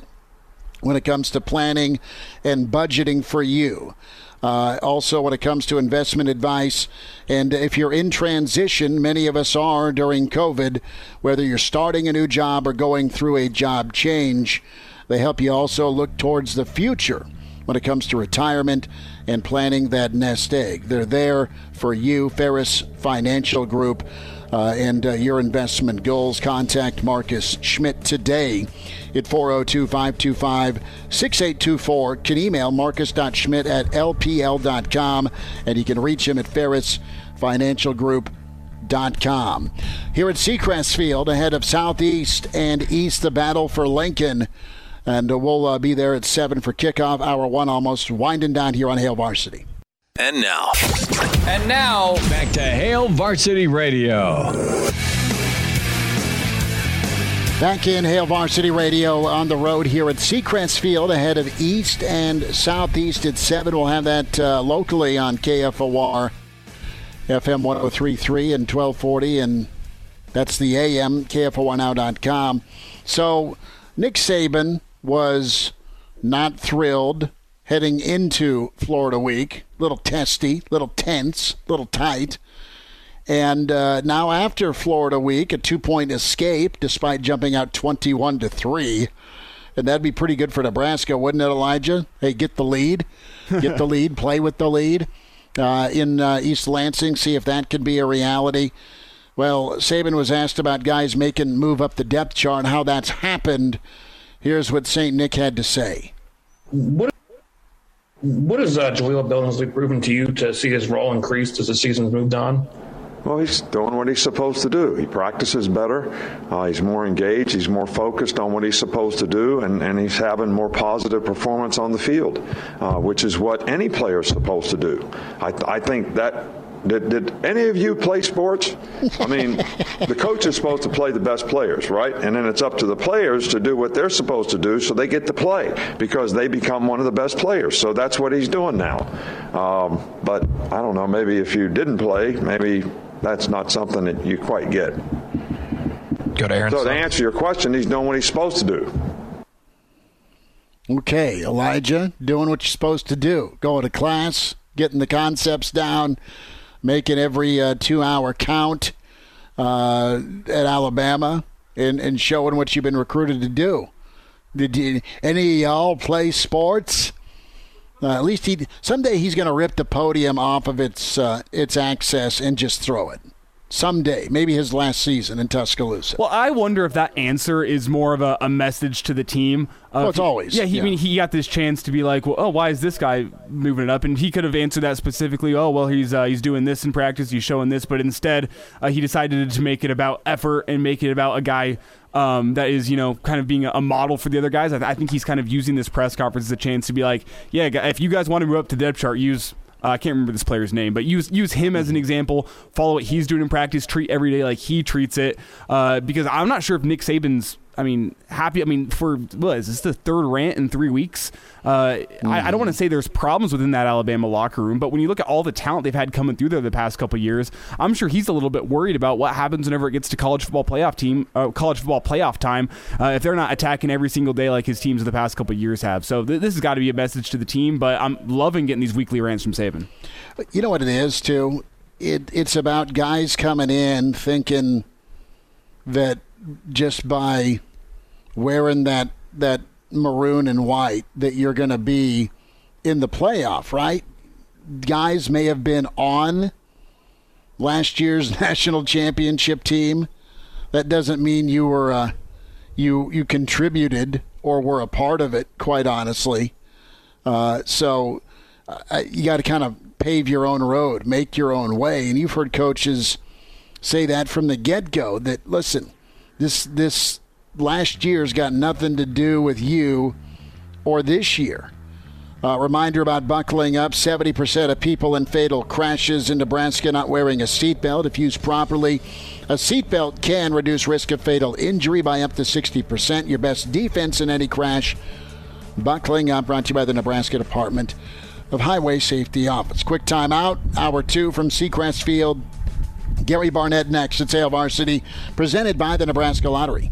when it comes to planning and budgeting for you. Uh, also, when it comes to investment advice, and if you're in transition, many of us are during COVID, whether you're starting a new job or going through a job change, they help you also look towards the future when it comes to retirement and planning that nest egg. They're there for you, Ferris Financial Group. Uh, and uh, your investment goals. Contact Marcus Schmidt today at 402 525 6824. Can email marcus.schmidt at lpl.com, and you can reach him at Ferris Financial Group. Com. Here at Seacrest Field, ahead of Southeast and East, the battle for Lincoln. And uh, we'll uh, be there at 7 for kickoff, hour one almost, winding down here on Hail Varsity. And now. And now, back to Hail Varsity Radio. Back in Hail Varsity Radio on the road here at Seacrest Field ahead of East and Southeast at 7. We'll have that uh, locally on KFOR, FM 1033 and 1240, and that's the AM, KFORnow.com. So, Nick Saban was not thrilled heading into Florida week. Little testy, little tense, little tight. And uh, now after Florida week, a two-point escape despite jumping out 21 to three, and that'd be pretty good for Nebraska, wouldn't it, Elijah? Hey, get the lead, get the lead, play with the lead uh, in uh, East Lansing, see if that could be a reality. Well, Saban was asked about guys making move up the depth chart, how that's happened. Here's what St. Nick had to say. What what has uh, Jahleel Billingsley proven to you to see his role increased as the season's moved on? Well, he's doing what he's supposed to do. He practices better. Uh, he's more engaged. He's more focused on what he's supposed to do, and, and he's having more positive performance on the field, uh, which is what any player is supposed to do. I, I think that did, did, any of you play sports? I mean, the coach is supposed to play the best players, right? And then it's up to the players to do what they're supposed to do so they get to play because they become one of the best players. So that's what he's doing now. Um, but I don't know, maybe if you didn't play, maybe that's not something that you quite get. Go to Aaron. So to answer your question, he's doing what he's supposed to do. Okay, Elijah, doing what you're supposed to do. Going to class, getting the concepts down, making every uh, two hour count uh, at Alabama, and, and showing what you've been recruited to do. Did you, any of y'all play sports? Uh, at least he someday he's going to rip the podium off of its uh, its access and just throw it. Someday, maybe his last season in Tuscaloosa. Well, I wonder if that answer is more of a, a message to the team. Well, it's always. Yeah, he, yeah. I mean, he got this chance to be like, well, oh, why is this guy moving it up? And he could have answered that specifically. Oh, well, he's uh, he's doing this in practice. He's showing this, but instead, uh, he decided to make it about effort and make it about a guy um, that is, you know, kind of being a model for the other guys. I, th- I, think he's kind of using this press conference as a chance to be like, yeah, if you guys want to move up to depth chart, use. Uh, I can't remember this player's name, but use use him as an example. Follow what he's doing in practice. Treat every day like he treats it. Uh, because I'm not sure if Nick Saban's I mean, happy. I mean, for what is this the third rant in three weeks? Uh, mm-hmm. I, I, don't want to say there's problems within that Alabama locker room, but when you look at all the talent they've had coming through there the past couple years, I'm sure he's a little bit worried about what happens whenever it gets to college football playoff team, uh, college football playoff time, uh, if they're not attacking every single day like his teams of the past couple years have. So th- this has got to be a message to the team. But I'm loving getting these weekly rants from Saban. You know what it is too. It it's about guys coming in thinking that just by wearing that that maroon and white that you're going to be in the playoff, right? Guys may have been on last year's national championship team. That doesn't mean you were uh, you you contributed or were a part of it. Quite honestly, uh, so uh, you got to kind of pave your own road, make your own way, and you've heard coaches say that from the get go. That listen, this this last year's got nothing to do with you or this year. Uh, reminder about buckling up 70% of people in fatal crashes in Nebraska not wearing a seatbelt. If used properly, a seatbelt can reduce risk of fatal injury by up to 60%. Your best defense in any crash. Buckling up brought to you by the Nebraska Department of Highway Safety Office. Quick timeout, hour two from Seacrest Field. Gary Barnett next at Hail Varsity, presented by the Nebraska Lottery.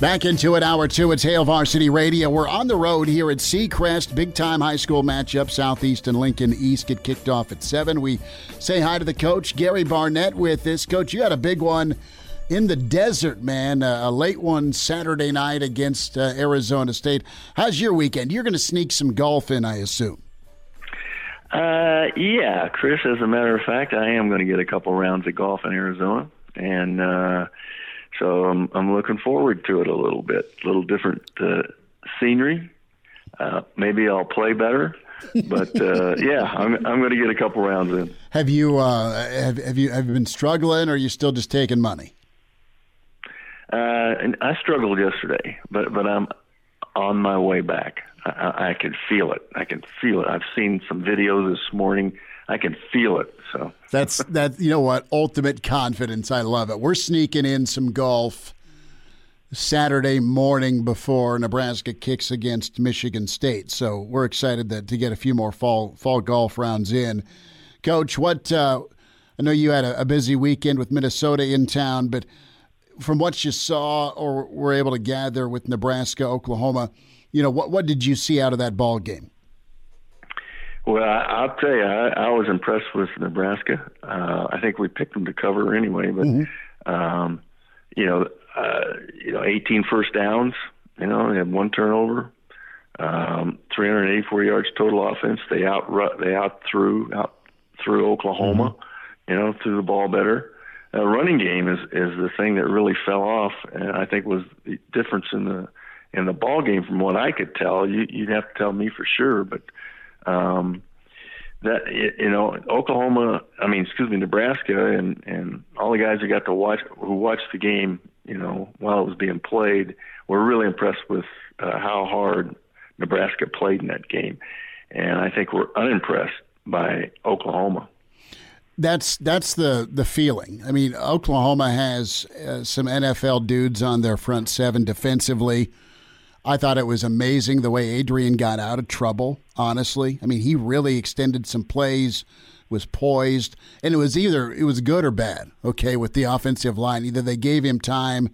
Back into it, hour two. It's Hail Varsity Radio. We're on the road here at Seacrest. Big time high school matchup. Southeast and Lincoln East get kicked off at 7. We say hi to the coach, Gary Barnett, with this. Coach, you had a big one in the desert, man. Uh, a late one Saturday night against uh, Arizona State. How's your weekend? You're going to sneak some golf in, I assume. Uh, yeah, Chris. As a matter of fact, I am going to get a couple rounds of golf in Arizona, and uh, so I'm I'm looking forward to it a little bit. A little different uh, scenery. Uh, maybe I'll play better, but uh, yeah, I'm I'm going to get a couple rounds in. Have you uh, have have you have you been struggling, or are you still just taking money? Uh, and I struggled yesterday, but but I'm on my way back. I, I can feel it. I can feel it. I've seen some videos this morning. I can feel it. So that's that. You know what? Ultimate confidence. I love it. We're sneaking in some golf Saturday morning before Nebraska kicks against Michigan State. So we're excited that, to get a few more fall fall golf rounds in. Coach, what uh, I know you had a, a busy weekend with Minnesota in town, but from what you saw or were able to gather with Nebraska, Oklahoma, you know what what did you see out of that ball game? Well, I'll tell you, I, I was impressed with Nebraska. Uh, I think we picked them to cover anyway, but mm-hmm. um, you know, uh, you know, 18 first downs. You know, they had one turnover, um, 384 yards total offense. They out they out threw out through Oklahoma. Mm-hmm. You know, threw the ball better. Uh, running game is is the thing that really fell off, and I think was the difference in the in the ball game from what I could tell. You, you'd have to tell me for sure, but um, that you know Oklahoma, I mean, excuse me, Nebraska, and and all the guys who got to watch who watched the game, you know, while it was being played, were really impressed with uh, how hard Nebraska played in that game, and I think we're unimpressed by Oklahoma. That's that's the the feeling. I mean, Oklahoma has uh, some NFL dudes on their front seven defensively. I thought it was amazing the way Adrian got out of trouble, honestly. I mean, he really extended some plays, was poised, and it was either it was good or bad, okay, with the offensive line. Either they gave him time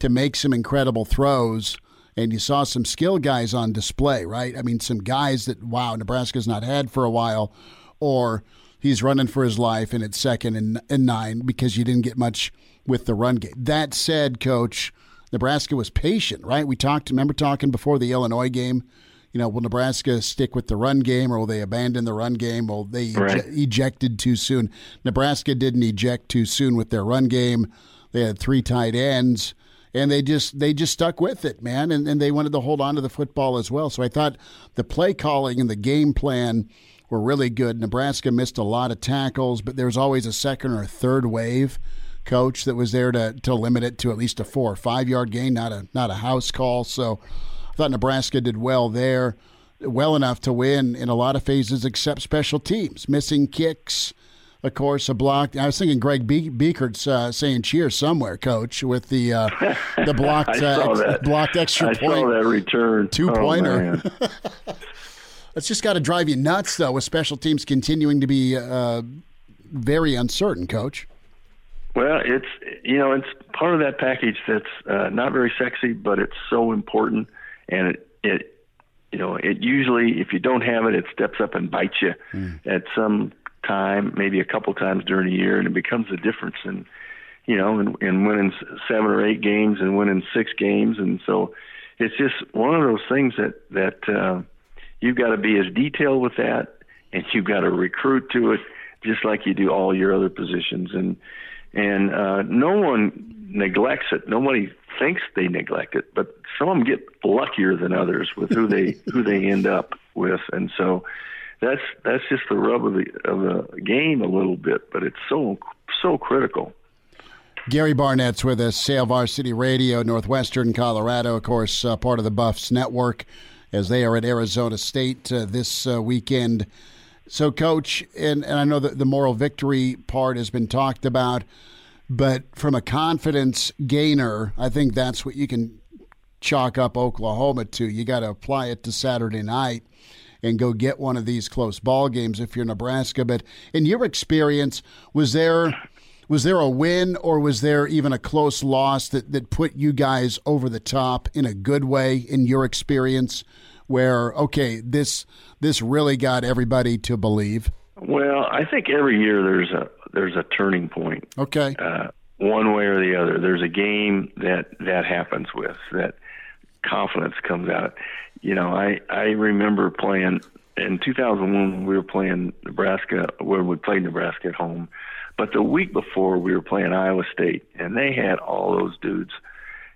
to make some incredible throws, and you saw some skill guys on display, right? I mean, some guys that wow, Nebraska's not had for a while, or he's running for his life and it's second and, and nine because you didn't get much with the run game. That said, coach, Nebraska was patient, right? We talked, remember talking before the Illinois game? You know, will Nebraska stick with the run game or will they abandon the run game? Will they right. ejected too soon? Nebraska didn't eject too soon with their run game. They had three tight ends and they just they just stuck with it, man, and, and they wanted to hold on to the football as well. So I thought the play calling and the game plan were really good. Nebraska missed a lot of tackles, but there was always a second or a third wave coach that was there to, to limit it to at least a four or five yard gain, not a not a house call. So I thought Nebraska did well there, well enough to win in a lot of phases except special teams, missing kicks. Of course, a block. I was thinking Greg Be- Biekert's uh, saying "cheers" somewhere, Coach, with the uh, the blocked uh, blocked extra I point. I saw that return two pointer. Oh, it's just got to drive you nuts, though, with special teams continuing to be uh, very uncertain, Coach. Well, it's you know it's part of that package that's uh, not very sexy, but it's so important, and it it you know it usually if you don't have it, it steps up and bites you mm. at some time, maybe a couple times during the year, and it becomes a difference in you know in, in winning seven or eight games and winning six games, and so it's just one of those things that that uh, you've got to be as detailed with that, and you've got to recruit to it just like you do all your other positions, and and uh, no one neglects it. Nobody thinks they neglect it, but some of them get luckier than others with who they who they end up with, and so that's that's just the rub of the of the game a little bit. But it's so so critical. Gary Barnett's with us, Hail Varsity Radio, Northwestern Colorado, of course, uh, part of the Buffs network, as they are at Arizona State uh, this uh, weekend. So, coach, and, and I know that the moral victory part has been talked about, but from a confidence gainer, I think that's what you can chalk up Oklahoma to. You got to apply it to Saturday night and go get one of these close ball games if you're Nebraska. But in your experience, was there was there a win or was there even a close loss that, that put you guys over the top in a good way in your experience where okay this this really got everybody to believe? Well, I think every year there's a there's a turning point. Okay. Uh, one way or the other, there's a game that that happens with that confidence comes out. You know, I I remember playing in 2001 we were playing Nebraska where we played Nebraska at home, but the week before we were playing Iowa State and they had all those dudes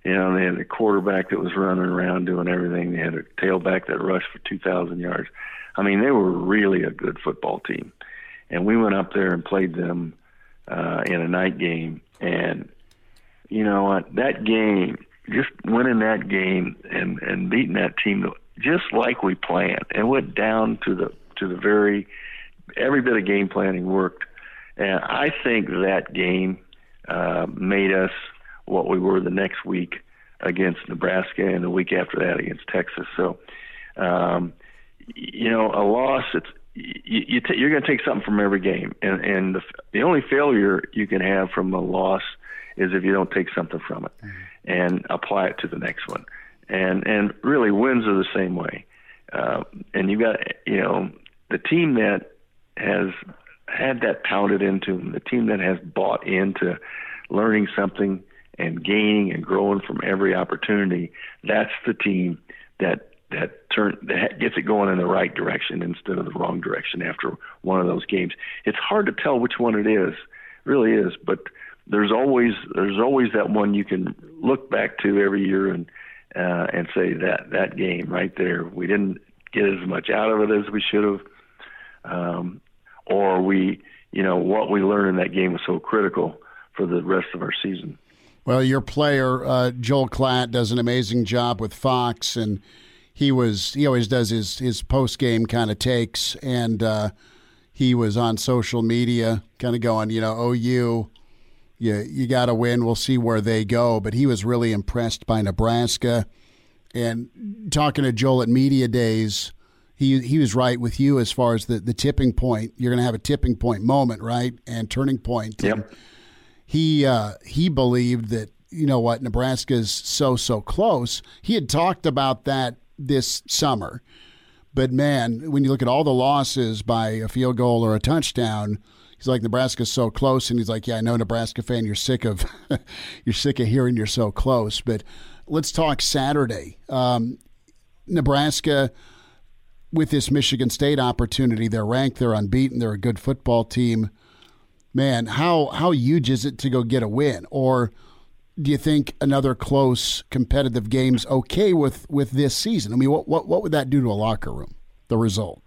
you know, they had a quarterback that was running around doing everything. They had a tailback that rushed for 2,000 yards. I mean, they were really a good football team. And we went up there and played them uh, in a night game. And you know what? That game, just winning that game and and beating that team, just like we planned, and went down to the to the very every bit of game planning worked. And I think that game uh, made us what we were the next week against Nebraska, and the week after that against Texas. So, um, you know, a loss. It's you, you t- you're going to take something from every game, and and the, the only failure you can have from a loss is if you don't take something from it mm-hmm. and apply it to the next one. And and really, wins are the same way. Uh, and you got you know the team that has had that pounded into them, the team that has bought into learning something and gaining and growing from every opportunity. That's the team that that turn that gets it going in the right direction instead of the wrong direction after one of those games. It's hard to tell which one it is, really is, but there's always there's always that one you can look back to every year and uh, and say that that game right there we didn't get as much out of it as we should have, um, or we you know what we learned in that game was so critical for the rest of our season. Well, your player uh, Joel Klatt does an amazing job with Fox, and he was he always does his his post game kind of takes, and uh, he was on social media, kind of going, you know, OU, you you got to win. We'll see where they go, but he was really impressed by Nebraska, and talking to Joel at media days. He, he was right with you as far as the, the tipping point. You're going to have a tipping point moment, right? And turning point. Yep he uh, he believed that you know what Nebraska's so so close. He had talked about that this summer, but man, when you look at all the losses by a field goal or a touchdown, he's like Nebraska's so close, and he's like, yeah, I know Nebraska fan, you're sick of you're sick of hearing you're so close. But let's talk Saturday. Um, Nebraska with this Michigan State opportunity, they're ranked, they're unbeaten, they're a good football team man, how how huge is it to go get a win? Or do you think another close competitive game's okay with with this season? I mean, what what what would that do to a locker room? The result.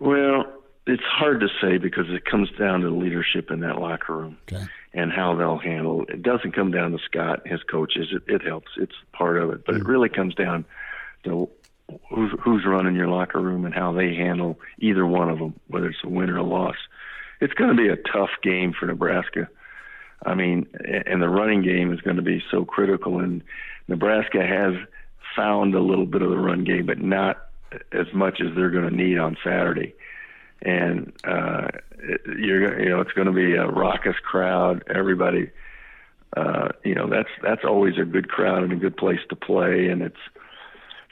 Well, it's hard to say because it comes down to leadership in that locker room okay. and how they'll handle it. It doesn't come down to Scott and his coaches. It, it helps. It's part of it, but mm it really comes down to who's who's running your locker room and how they handle either one of them, whether it's a win or a loss it's going to be a tough game for Nebraska. I mean, and the running game is going to be so critical. And Nebraska has found a little bit of the run game, but not as much as they're going to need on Saturday. And uh, you're, you know, it's going to be a raucous crowd. Everybody, uh, you know, that's that's always a good crowd and a good place to play. And it's,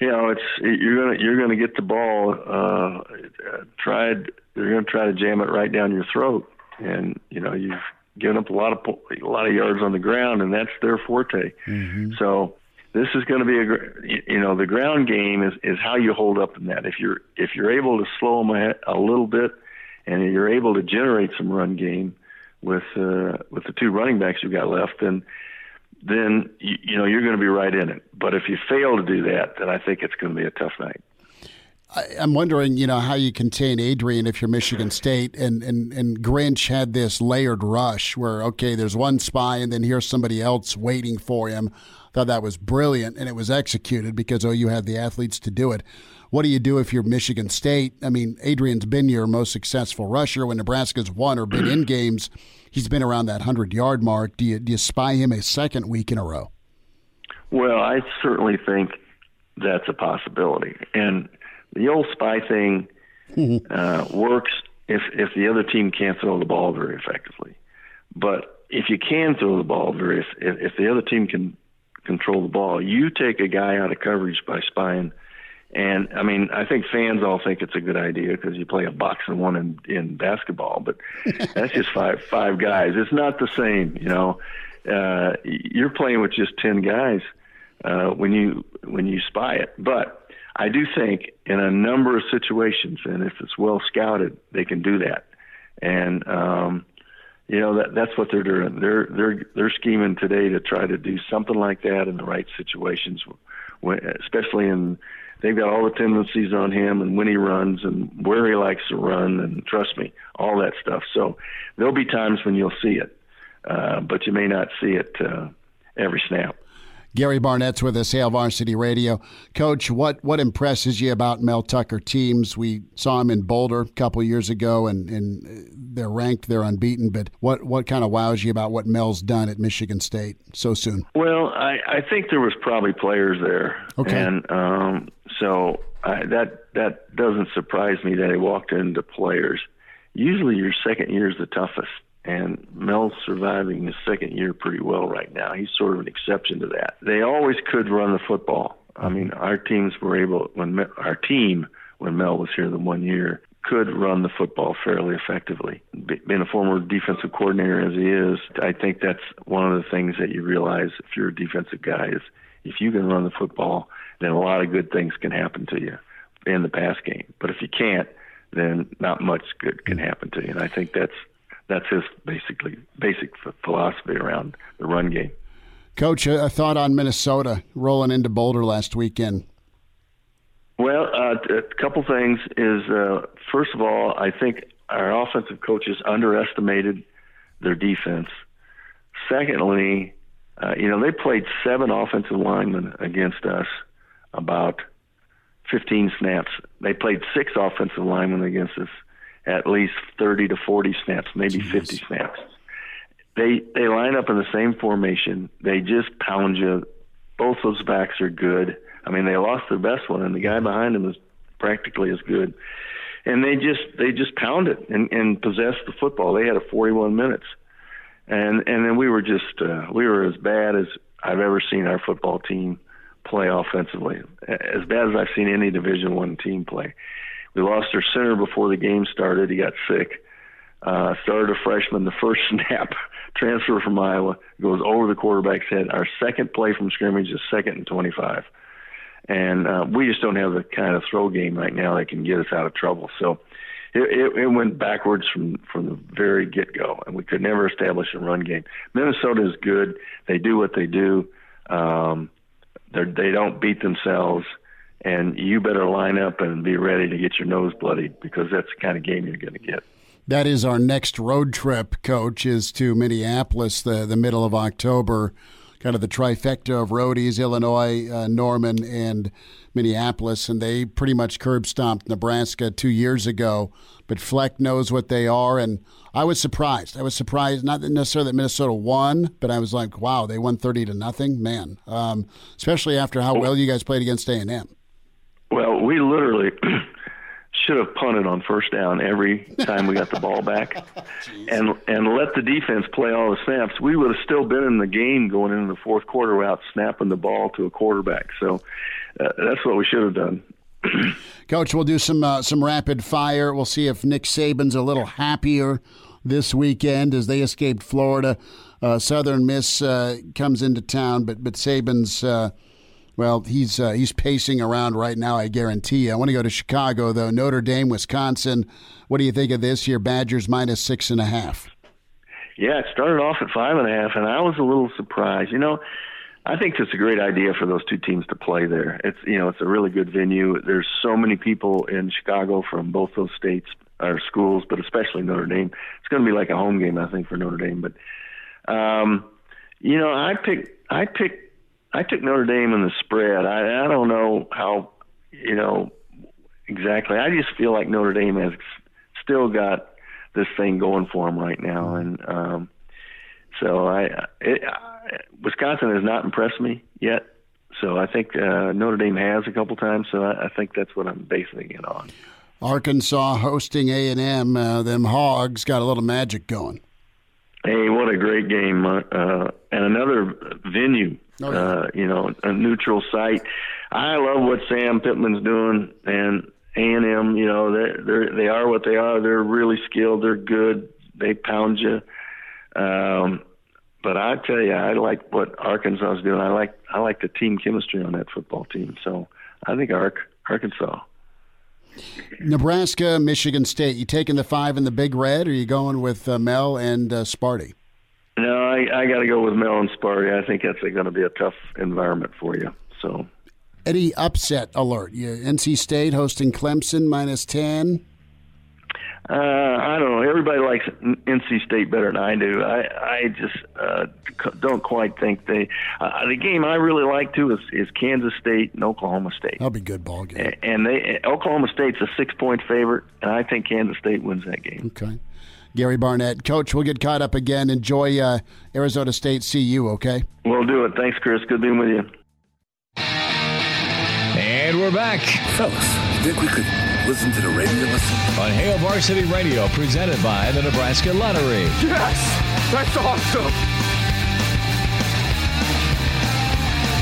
you know, it's you're gonna you're gonna get the ball. Uh, tried they're gonna try to jam it right down your throat, and you know you've given up a lot of a lot of yards on the ground, and that's their forte. Mm-hmm. So this is going to be a you know the ground game is is how you hold up in that. If you're if you're able to slow them a, a little bit, and you're able to generate some run game with uh, with the two running backs you've got left, then then you, you know you're going to be right in it. But if you fail to do that, then I think it's going to be a tough night. I'm wondering, you know, how you contain Adrian if you're Michigan State, and, and and Grinch had this layered rush where okay, there's one spy, and then here's somebody else waiting for him. Thought that was brilliant, and it was executed because oh, you had the athletes to do it. What do you do if you're Michigan State? I mean, Adrian's been your most successful rusher when Nebraska's won or been in games. He's been around that hundred yard mark. Do you do you spy him a second week in a row? Well, I certainly think that's a possibility, and the old spy thing uh, works if if the other team can't throw the ball very effectively. But if you can throw the ball very, if, if the other team can control the ball, you take a guy out of coverage by spying. And I mean, I think fans all think it's a good idea because you play a box and one in, in basketball, but that's just five five guys. It's not the same, you know. Uh, you're playing with just ten guys uh, when you when you spy it, but I do think in a number of situations, and if it's well scouted, they can do that. And um, you know that that's what they're doing. They're they're they're scheming today to try to do something like that in the right situations, when, especially in they've got all the tendencies on him and when he runs and where he likes to run and trust me, all that stuff. So there'll be times when you'll see it, uh, but you may not see it uh, every snap. Gary Barnett's with us, Hail Varsity Radio. Coach, what, what impresses you about Mel Tucker teams? We saw him in Boulder a couple years ago, and, and they're ranked, they're unbeaten. But what, what kind of wows you about what Mel's done at Michigan State so soon? Well, I, I think there was probably players there. Okay. And um, so I, that, that doesn't surprise me that he walked into players. Usually your second year is the toughest and Mel's surviving his second year pretty well right now. He's sort of an exception to that. They always could run the football. I mean, our teams were able when our team when Mel was here the one year could run the football fairly effectively. Being a former defensive coordinator as he is, I think that's one of the things that you realize if you're a defensive guy is if you can run the football, then a lot of good things can happen to you in the pass game. But if you can't, then not much good can happen to you. And I think that's that's his basically basic philosophy around the run game. Coach, a thought on Minnesota rolling into Boulder last weekend. Well, uh, a couple things is uh, first of all, I think our offensive coaches underestimated their defense. Secondly, uh, you know they played seven offensive linemen against us about 15 snaps. They played six offensive linemen against us at least 30 to 40 snaps, maybe Jeez. 50 snaps. They they line up in the same formation. They just pound you. Both those backs are good. I mean, they lost their best one, and the guy behind him is practically as good. And they just they just pound it and, and possessed the football. They had a 41 minutes, and and then we were just uh, we were as bad as I've ever seen our football team play offensively, as bad as I've seen any Division One team play. We lost our center before the game started. He got sick. Uh, started a freshman. The first snap, transfer from Iowa, goes over the quarterback's head. Our second play from scrimmage is second and 25. And uh, we just don't have the kind of throw game right now that can get us out of trouble. So it, it, it went backwards from, from the very get go, and we could never establish a run game. Minnesota is good. They do what they do. Um, they don't beat themselves and you better line up and be ready to get your nose bloodied because that's the kind of game you're going to get. That is our next road trip, Coach, is to Minneapolis the, the middle of October. Kind of the trifecta of roadies, Illinois, uh, Norman, and Minneapolis. And they pretty much curb stomped Nebraska two years ago. But Fleck knows what they are. And I was surprised. I was surprised, not necessarily that Minnesota won, but I was like, wow, they won 30 to nothing. Man, um, especially after how well you guys played against A&M. Well, we literally should have punted on first down every time we got the ball back, and and let the defense play all the snaps. We would have still been in the game going into the fourth quarter without snapping the ball to a quarterback. So uh, that's what we should have done. Coach, we'll do some uh, some rapid fire. We'll see if Nick Saban's a little happier this weekend as they escaped Florida. Uh, Southern Miss uh, comes into town, but but Saban's uh, well, he's uh, he's pacing around right now. I guarantee you. I want to go to Chicago though. Notre Dame, Wisconsin. What do you think of this year? Badgers minus six and a half. Yeah, it started off at five and a half, and I was a little surprised. You know, I think it's a great idea for those two teams to play there. It's you know, it's a really good venue. There's so many people in Chicago from both those states or schools, but especially Notre Dame. It's going to be like a home game, I think, for Notre Dame. But um, you know, I picked I picked I took Notre Dame in the spread. I, I don't know how, you know, exactly. I just feel like Notre Dame has still got this thing going for them right now, and um, so I, it, I Wisconsin has not impressed me yet. So I think uh, Notre Dame has a couple times. So I, I think that's what I'm basing it on. Arkansas hosting A and M. Uh, them Hogs got a little magic going. Hey, what a great game! Uh, and another venue Oh, yeah. uh, you know, a neutral site. I love what Sam Pittman's doing, and A and M. You know, they they they are what they are. They're really skilled. They're good. They pound you. Um, but I tell you, I like what Arkansas is doing. I like I like the team chemistry on that football team. So I think Ark Arkansas. Nebraska, Michigan State. You taking the five in the Big Red, or are you going with uh, Mel and uh, Sparty? I, I got to go with Mel and Sparty. I think that's going to be a tough environment for you. So, any upset alert? NC State hosting Clemson minus ten. uh, I don't know. Everybody likes NC State better than I do. I I just uh, don't quite think they. Uh, the game I really like too is, is Kansas State and Oklahoma State. That'll be a good ball game. And they Oklahoma State's a six point favorite, and I think Kansas State wins that game. Okay. Gary Barnett, Coach, we'll get caught up again. Enjoy uh, Arizona State. See you. Okay. We'll do it. Thanks, Chris. Good being with you. And we're back. Fellas, you think we could listen to the radio listen? On Hail Varsity Radio, presented by the Nebraska Lottery. Yes! That's awesome!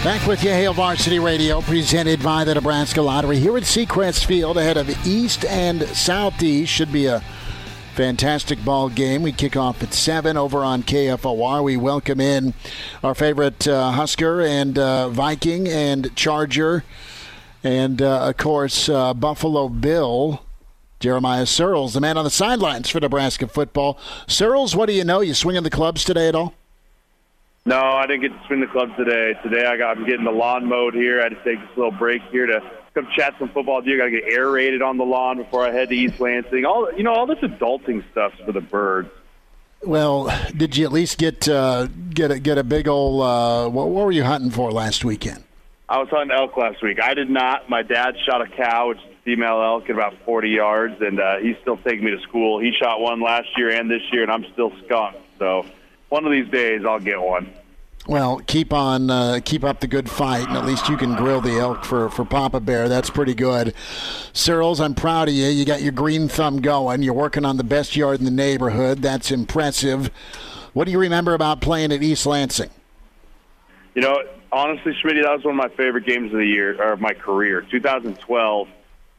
Back with you, Hail Varsity Radio, presented by the Nebraska Lottery here at Seacrest Field ahead of East and Southeast. Should be a fantastic ball game. We kick off at 7 over on KFOR. We welcome in our favorite uh, Husker and uh, Viking and Charger and, uh, of course, uh, Buffalo Bill. Jeremiah Sirles, the man on the sidelines for Nebraska football. Searles, what do you know? You swinging the clubs today at all? No, I didn't get to swing the clubs today. Today I got I'm getting the lawn mowed here. I had to take this little break here to come chat some football with you. Got to get aerated on the lawn before I head to East Lansing. All you know, all this adulting stuff for the birds. Well, did you at least get uh, get a get a big old? Uh, what, what were you hunting for last weekend? I was hunting elk last week. I did not. My dad shot a cow, which is a female elk, at about 40 yards, and uh, he's still taking me to school. He shot one last year and this year, and I'm still skunked. So one of these days I'll get one. Well, keep on, uh, keep up the good fight, and at least you can grill the elk for, for Papa Bear. That's pretty good. Sirles, I'm proud of you. You got your green thumb going. You're working on the best yard in the neighborhood. That's impressive. What do you remember about playing at East Lansing? You know, honestly, Schmitz, that was one of my favorite games of the year or of my career. 2012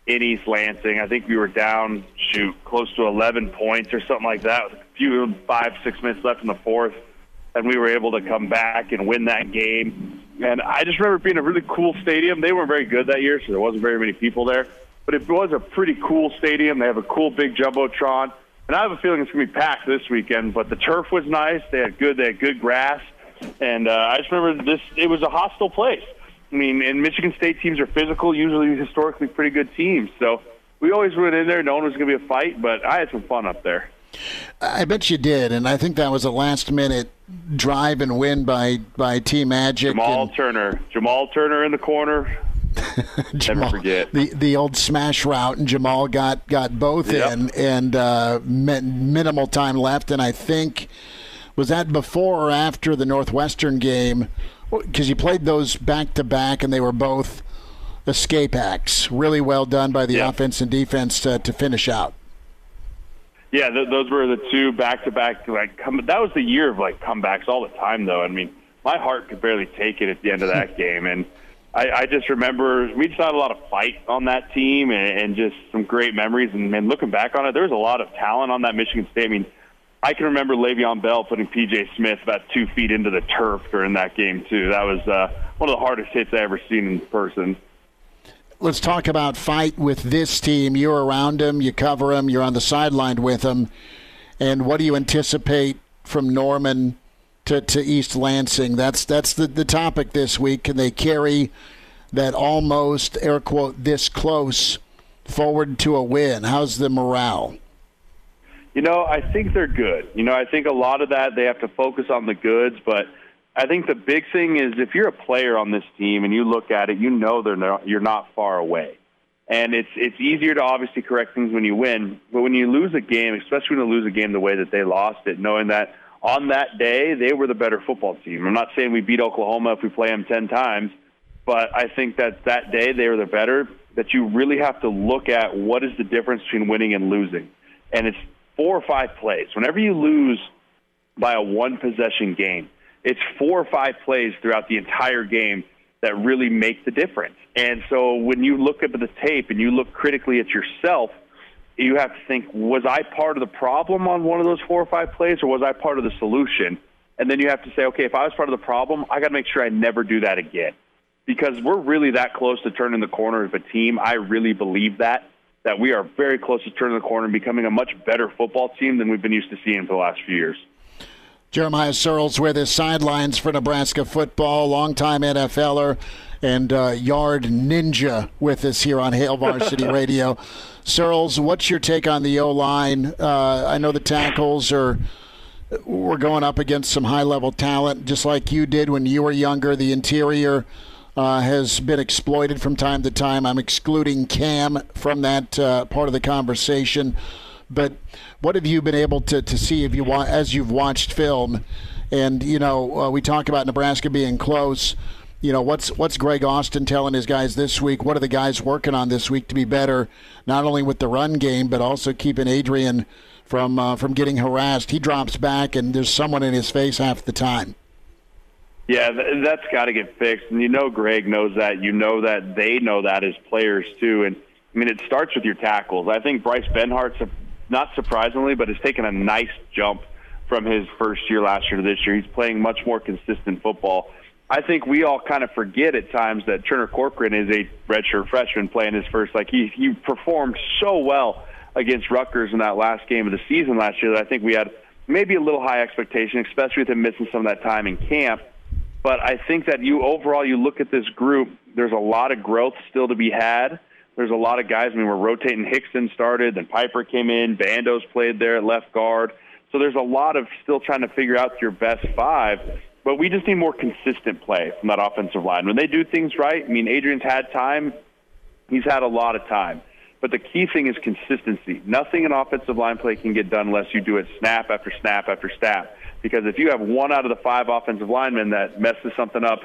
in East Lansing. I think we were down, shoot, close to 11 points or something like that. With a few five, six minutes left in the fourth and we were able to come back and win that game. And I just remember being a really cool stadium. They weren't very good that year, so there wasn't very many people there. But it was a pretty cool stadium. They have a cool big jumbotron, and I have a feeling it's going to be packed this weekend. But the turf was nice. They had good. They had good grass, and uh, I just remember this. It was a hostile place. I mean, and Michigan State teams are physical, usually historically pretty good teams. So we always went in there knowing it was going to be a fight. But I had some fun up there. I bet you did, and I think that was a last minute drive and win by by T-Magic. Jamal and, Turner, Jamal Turner in the corner. Jamal, Never forget the the old smash route, and Jamal got got both Yep. in, and uh, min- minimal time left. And I think was that before or after the Northwestern game because you played those back to back, and they were both escape acts. Really well done by the Yeah. offense and defense to, to finish out. Yeah, th- those were the two back-to-back. Like, come- that was the year of like comebacks all the time, though. I mean, my heart could barely take it at the end of that game, and I, I just remember we just had a lot of fight on that team, and, and just some great memories. And, and looking back on it, there was a lot of talent on that Michigan State. I mean, I can remember Le'Veon Bell putting P.J. Smith about two feet into the turf during that game too. That was uh, one of the hardest hits I ever seen in person. Let's talk about fight with this team. You're around them, you cover them, you're on the sideline with them. And what do you anticipate from Norman to, to East Lansing? That's that's the, the topic this week. Can they carry that almost air quote this close forward to a win? How's the morale? You know, I think they're good. You know, I think a lot of that they have to focus on the goods, but I think the big thing is if you're a player on this team and you look at it, you know they're not, you're not far away. And it's it's easier to obviously correct things when you win, but when you lose a game, especially when you lose a game the way that they lost it, knowing that on that day they were the better football team. I'm not saying we beat Oklahoma if we play them 10 times, but I think that that day they were the better. That you really have to look at what is the difference between winning and losing, and it's four or five plays. Whenever you lose by a one possession game, it's four or five plays throughout the entire game that really make the difference. And so when you look at the tape and you look critically at yourself, you have to think, was I part of the problem on one of those four or five plays, or was I part of the solution? And then you have to say, okay, if I was part of the problem, I got to make sure I never do that again. Because we're really that close to turning the corner as a team. I really believe that, that we are very close to turning the corner and becoming a much better football team than we've been used to seeing for the last few years. Jeremiah Sirles with his sidelines for Nebraska football, longtime NFLer and uh, yard ninja with us here on Hail Varsity Radio. Sirles, what's your take on the O line? Uh, I know the tackles are we're going up against some high level talent, just like you did when you were younger. The interior uh, has been exploited from time to time. I'm excluding Cam from that uh, part of the conversation. But what have you been able to, to see if you wa- as you've watched film? And you know, uh, we talk about Nebraska being close. You know, what's what's Greg Austin telling his guys this week? What are the guys working on this week to be better, not only with the run game, but also keeping Adrian from uh, from getting harassed? He drops back, and there's someone in his face half the time. Yeah, that's got to get fixed, and you know Greg knows that. You know that they know that as players too. And I mean, it starts with your tackles. I think Bryce Benhart's not surprisingly, but has taken a nice jump from his first year last year to this year. He's playing much more consistent football. I think we all kind of forget at times that Turner Corcoran is a redshirt freshman playing his first. Like he he performed so well against Rutgers in that last game of the season last year that I think we had maybe a little high expectation, especially with him missing some of that time in camp. But I think that you overall you look at this group, there's a lot of growth still to be had. There's a lot of guys. I mean, we're rotating. Hixson started, then Piper came in. Bando's played there at left guard. So there's a lot of still trying to figure out your best five. But we just need more consistent play from that offensive line. When they do things right, I mean, Adrian's had time. He's had a lot of time. But the key thing is consistency. Nothing in offensive line play can get done unless you do it snap after snap after snap. Because if you have one out of the five offensive linemen that messes something up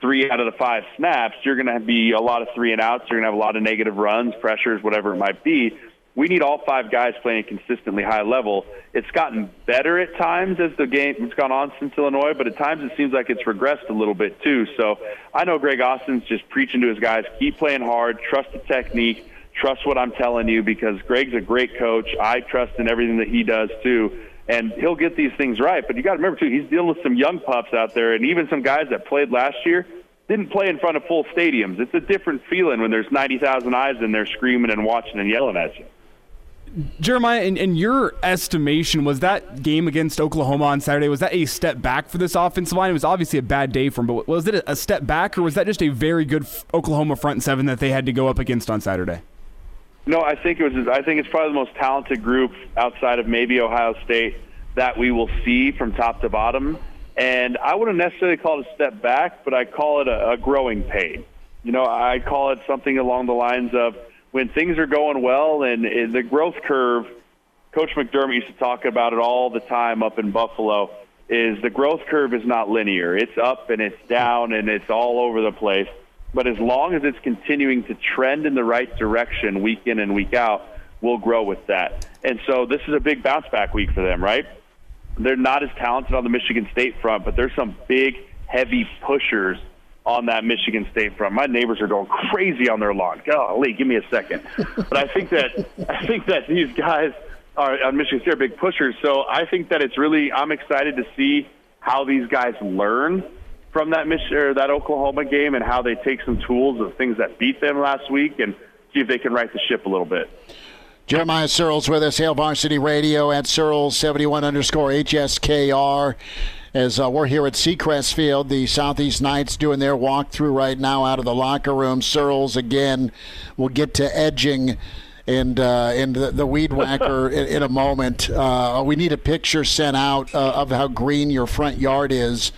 three out of the five snaps, you're going to be a lot of three and outs. You're going to have a lot of negative runs, pressures, whatever it might be we need all five guys playing consistently high level. It's gotten better at times as the game has gone on since Illinois, but at times it seems like it's regressed a little bit too. So I know Greg Austin's just preaching to his guys, keep playing hard, trust the technique, trust what I'm telling you because Greg's a great coach. I trust in everything that he does too. And he'll get these things right. But you got to remember too, he's dealing with some young pups out there, and even some guys that played last year didn't play in front of full stadiums. It's a different feeling when there's 90,000 eyes in there screaming and watching and yelling at you. Jeremiah, in, in, your estimation, was that game against Oklahoma on Saturday, was that a step back for this offensive line? It was obviously a bad day for them, but was it a step back, or was that just a very good Oklahoma front seven that they had to go up against on Saturday? No, I think it was. I think it's probably the most talented group outside of maybe Ohio State that we will see from top to bottom. And I wouldn't necessarily call it a step back, but I call it a, a growing pain. You know, I call it something along the lines of – when things are going well and, and the growth curve, Coach McDermott used to talk about it all the time up in Buffalo. Is the growth curve is not linear. It's up and it's down and it's all over the place. But as long as it's continuing to trend in the right direction week in and week out, we'll grow with that. And so this is a big bounce back week for them, right? They're not as talented on the Michigan State front, but there's some big, heavy pushers on that Michigan State front. My neighbors are going crazy on their lawn. Golly, give me a second. but I think that I think that these guys are on Michigan State are big pushers. So I think that it's really I'm excited to see how these guys learn from that or that Oklahoma game and how they take some tools of things that beat them last week and see if they can right the ship a little bit. Jeremiah Sirles with us, Hail Varsity Radio at Sirles71 underscore HSKR as uh, we're here at Seacrest Field. The Southeast Knights doing their walkthrough right now out of the locker room. Sirles again. We'll get to edging and uh, and the, the weed whacker in, in, a moment. Uh, we need a picture sent out uh, of how green your front yard is.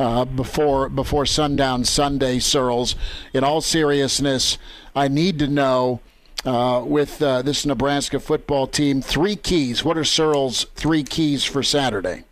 Uh, before before sundown Sunday, Sirles. In all seriousness, I need to know uh, with uh, this Nebraska football team three keys. What are Sirles' three keys for Saturday?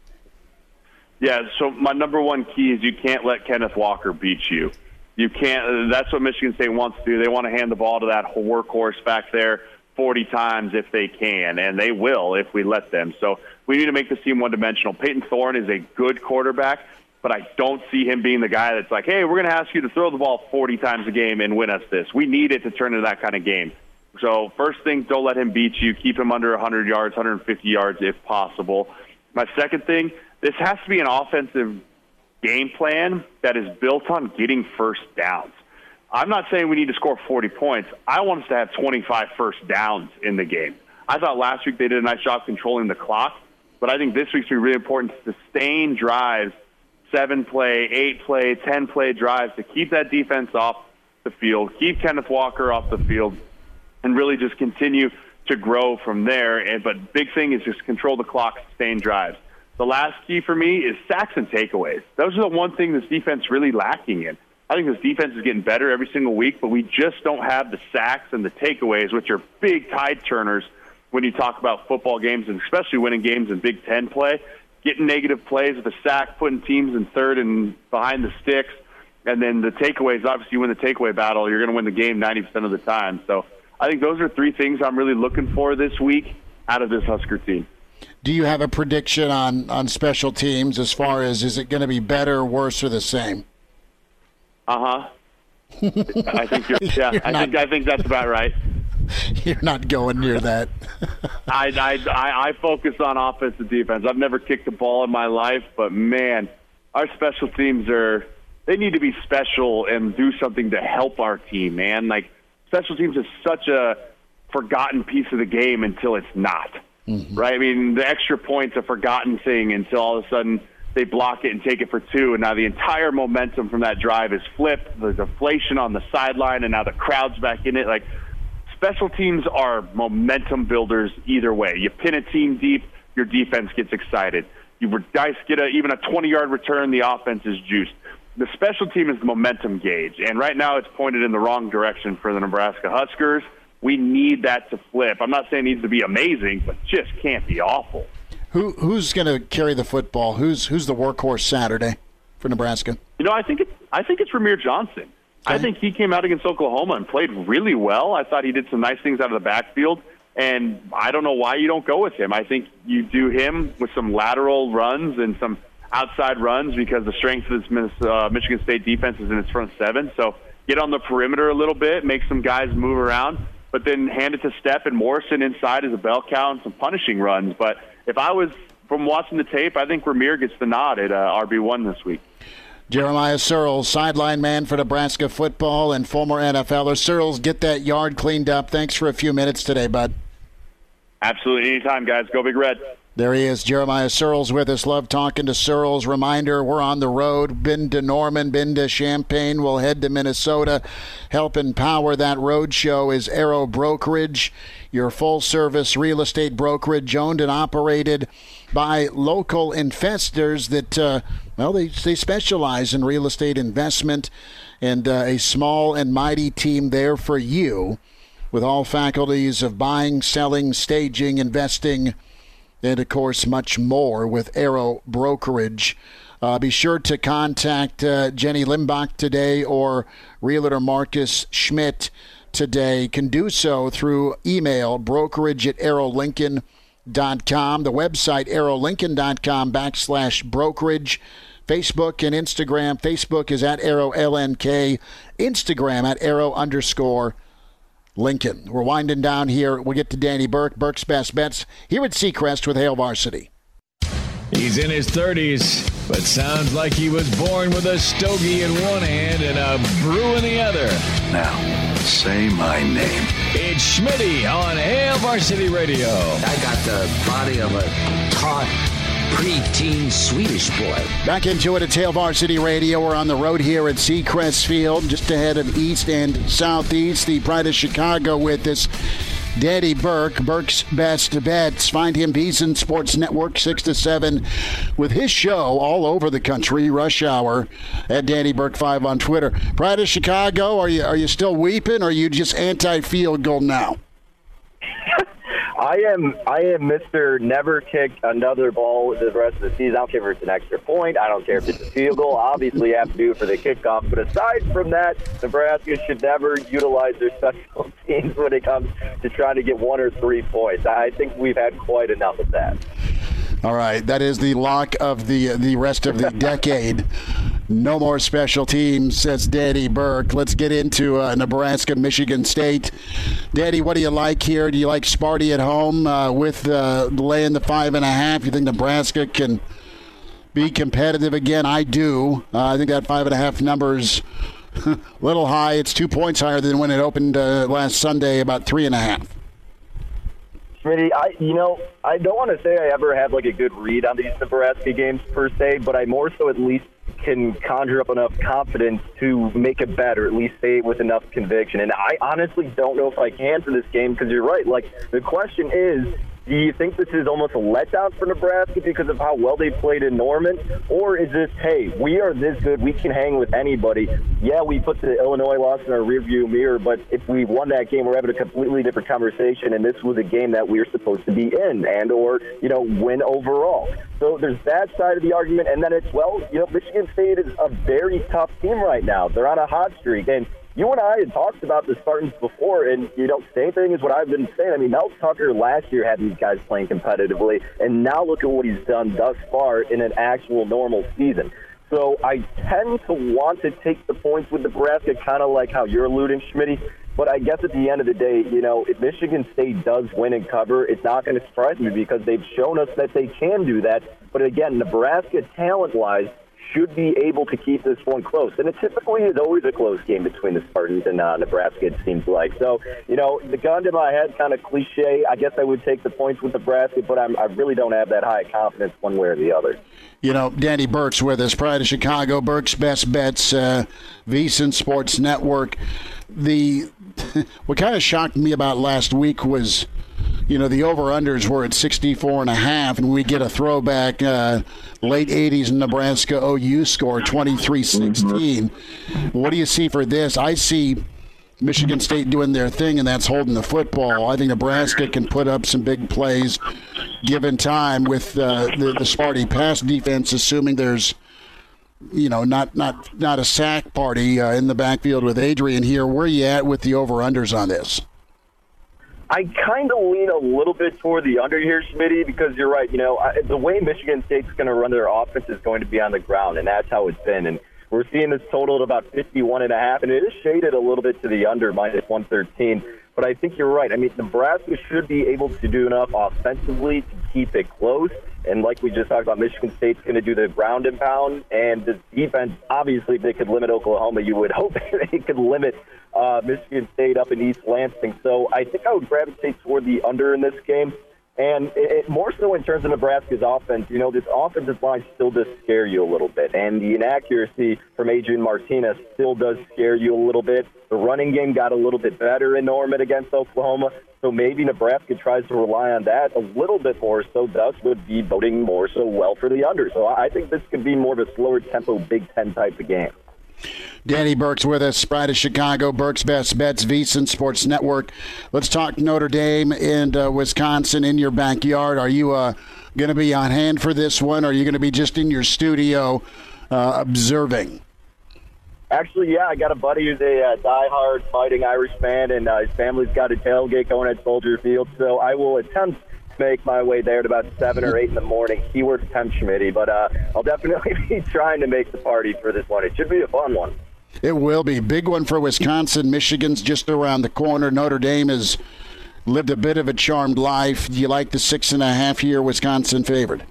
Yeah, so my number one key is you can't let Kenneth Walker beat you. You can't. That's what Michigan State wants to do. They want to hand the ball to that workhorse back there 40 times if they can, and they will if we let them. So we need to make this team one-dimensional. Payton Thorne is a good quarterback, but I don't see him being the guy that's like, hey, we're going to ask you to throw the ball 40 times a game and win us this. We need it to turn into that kind of game. So first thing, don't let him beat you. Keep him under 100 yards, 150 yards if possible. My second thing – this has to be an offensive game plan that is built on getting first downs. I'm not saying we need to score 40 points. I want us to have 25 first downs in the game. I thought last week they did a nice job controlling the clock, but I think this week's going to be really important to sustain drives seven play, eight play, 10 play drives to keep that defense off the field, keep Kenneth Walker off the field, and really just continue to grow from there. And But big thing is just control the clock, sustain drives. The last key for me is sacks and takeaways. Those are the one thing this defense really lacking in. I think this defense is getting better every single week, but we just don't have the sacks and the takeaways, which are big tide turners when you talk about football games and especially winning games in Big Ten play. Getting negative plays with a sack, putting teams in third and behind the sticks, and then the takeaways. Obviously, you win the takeaway battle, you're going to win the game 90% of the time. So I think those are three things I'm really looking for this week out of this Husker team. Do you have a prediction on, on special teams as far as is it going to be better, worse, or the same? Uh huh. I think you're, yeah, you're I not, think I think that's about right. You're not going near that. I, I I focus on offensive defense. I've never kicked a ball in my life, but man, our special teams are they need to be special and do something to help our team, man. Like special teams is such a forgotten piece of the game until it's not. Mm-hmm. Right? I mean, the extra point's a forgotten thing until all of a sudden they block it and take it for two, and now the entire momentum from that drive is flipped. There's deflation on the sideline, and now the crowd's back in it. Like special teams are momentum builders either way. You pin a team deep, your defense gets excited. You dice get a, even a 20 yard return, the offense is juiced. The special team is the momentum gauge, and right now it's pointed in the wrong direction for the Nebraska Huskers. We need that to flip. I'm not saying it needs to be amazing, but just can't be awful. Who who's going to carry the football? Who's who's the workhorse Saturday for Nebraska? You know, I think it's I think it's Rahmir Johnson. I think he came out against Oklahoma and played really well. I thought he did some nice things out of the backfield, and I don't know why you don't go with him. I think you do him with some lateral runs and some outside runs because the strength of this uh, Michigan State defense is in its front seven. So get on the perimeter a little bit, make some guys move around, but then hand it to Stepp and Morrison inside as a bell cow and some punishing runs. But if I was from watching the tape, I think Rahmir gets the nod at uh, RB1 this week. Jeremiah Sirles, sideline man for Nebraska football and former NFLer. Sirles, get that yard cleaned up. Thanks for a few minutes today, bud. Absolutely. Anytime, guys. Go Big Red. There he is, Jeremiah Sirles with us. Love talking to Sirles. Reminder, we're on the road. Been to Norman, been to Champaign. We'll head to Minnesota. Helping power that road show is Arrow Brokerage, your full service real estate brokerage owned and operated by local investors that, uh, well, they, they specialize in real estate investment and uh, a small and mighty team there for you with all faculties of buying, selling, staging, investing and of course much more with Arrow Brokerage. Uh, be sure to contact uh, Jenny Limbach today or Realtor Marcus Schmidt today. Can do so through email brokerage at arrowlincoln.com. The website arrowlincoln.com backslash brokerage. Facebook and Instagram. Facebook is at arrow LNK. Instagram at arrow underscore Lincoln. We're winding down here. We'll get to Danny Burke, Burke's Best Bets here at Seacrest with Hail Varsity. He's in his 30s, but sounds like he was born with a stogie in one hand and a brew in the other. Now, say my name. It's Schmitty on Hail Varsity Radio. I got the body of a taut preteen Swedish boy. Back into it at Hail Varsity Radio. We're on the road here at Seacrest Field, just ahead of East and Southeast. The Pride of Chicago with us. Daddy Burke, Burke's Best Bets. Find him VSiN Sports Network 6 to 7 with his show all over the country, Rush Hour, at Danny Burke 5 on Twitter. Pride of Chicago, are you are you still weeping or are you just anti field goal now? I am I am Mister Never kick another ball the rest of the season. I don't care if it's an extra point. I don't care if it's a field goal. Obviously, you have to do it for the kickoff. But aside from that, Nebraska should never utilize their special teams when it comes to trying to get one or three points. I think we've had quite enough of that. All right, that is the lock of the the rest of the decade. No more special teams, says Daddy Burke. Let's get into uh, Nebraska, Michigan State. Daddy, what do you like here? Do you like Sparty at home uh, with uh, laying the five and a half? You think Nebraska can be competitive again? I do. Uh, I think that five and a half numbers a little high. It's two points higher than when it opened uh, last Sunday, about three and a half. Schmitty, I you know I don't want to say I ever have like a good read on these Nebraska games per se, but I more so at least can conjure up enough confidence to make a bet or at least say it with enough conviction. And I honestly don't know if I can for this game because you're right. Like, the question is, do you think this is almost a letdown for Nebraska because of how well they played in Norman? Or is this, hey, we are this good, we can hang with anybody? Yeah, we put the Illinois loss in our rearview mirror, but if we won that game, we're having a completely different conversation, and this was a game that we were supposed to be in and or, you know, win overall. So there's that side of the argument, and then it's, well, you know, Michigan State is a very tough team right now. They're on a hot streak, and you and I had talked about the Spartans before, and you know, same thing as what I've been saying. I mean, Mel Tucker last year had these guys playing competitively, and now look at what he's done thus far in an actual normal season. So I tend to want to take the points with Nebraska, kind of like how you're alluding, Schmitz. But I guess at the end of the day, you know, if Michigan State does win and cover, it's not going to surprise me because they've shown us that they can do that. But again, Nebraska talent-wise should be able to keep this one close. And it typically is always a close game between the Spartans and uh, Nebraska, it seems like. So, you know, the gun to my head, kind of cliche. I guess I would take the points with Nebraska, but I'm, I really don't have that high confidence one way or the other. You know, Danny Burke's with us, Pride of Chicago, Burke's Best Bets, uh, VSiN Sports Network. The what kind of shocked me about last week was you know, the over-unders were at 64 and a half, and we get a throwback uh, late 80s Nebraska OU score, 23-16. What do you see for this? I see Michigan State doing their thing, and that's holding the football. I think Nebraska can put up some big plays given time with uh, the, the Sparty pass defense, assuming there's you know, not not not a sack party uh, in the backfield with Adrian here. Where are you at with the over unders on this? I kind of lean a little bit toward the under here, Schmitty, because you're right. You know, I, the way Michigan State's going to run their offense is going to be on the ground, and that's how it's been. And we're seeing this total at about 51 and a half, and it is shaded a little bit to the under minus 113. But I think you're right. I mean, Nebraska should be able to do enough offensively to keep it close. And like we just talked about, Michigan State's going to do the ground and pound. And the defense, obviously, if they could limit Oklahoma, you would hope they could limit uh, Michigan State up in East Lansing. So I think I would gravitate toward the under in this game. And it, it, more so in terms of Nebraska's offense, you know, this offensive line still does scare you a little bit. And the inaccuracy from Adrian Martinez still does scare you a little bit. The running game got a little bit better in Norman against Oklahoma. So maybe Nebraska tries to rely on that a little bit more. So thus would be voting more so well for the under. So I think this could be more of a slower tempo Big Ten type of game. Danny Burke's with us, Pride of Chicago, Burke's Best Bets, VSiN Sports Network. Let's talk Notre Dame and uh, Wisconsin in your backyard. Are you uh, going to be on hand for this one, or are you going to be just in your studio uh, observing? Actually, yeah, I got a buddy who's a uh, die-hard fighting Irish fan, and uh, his family's got a tailgate going at Soldier Field. So I will attempt make my way there at about seven or eight in the morning. He works temp committee, but uh, I'll definitely be trying to make the party for this one. It should be a fun one. It will be big one for Wisconsin. Michigan's just around the corner. Notre Dame has lived a bit of a charmed life. Do you like the six and a half year Wisconsin favored?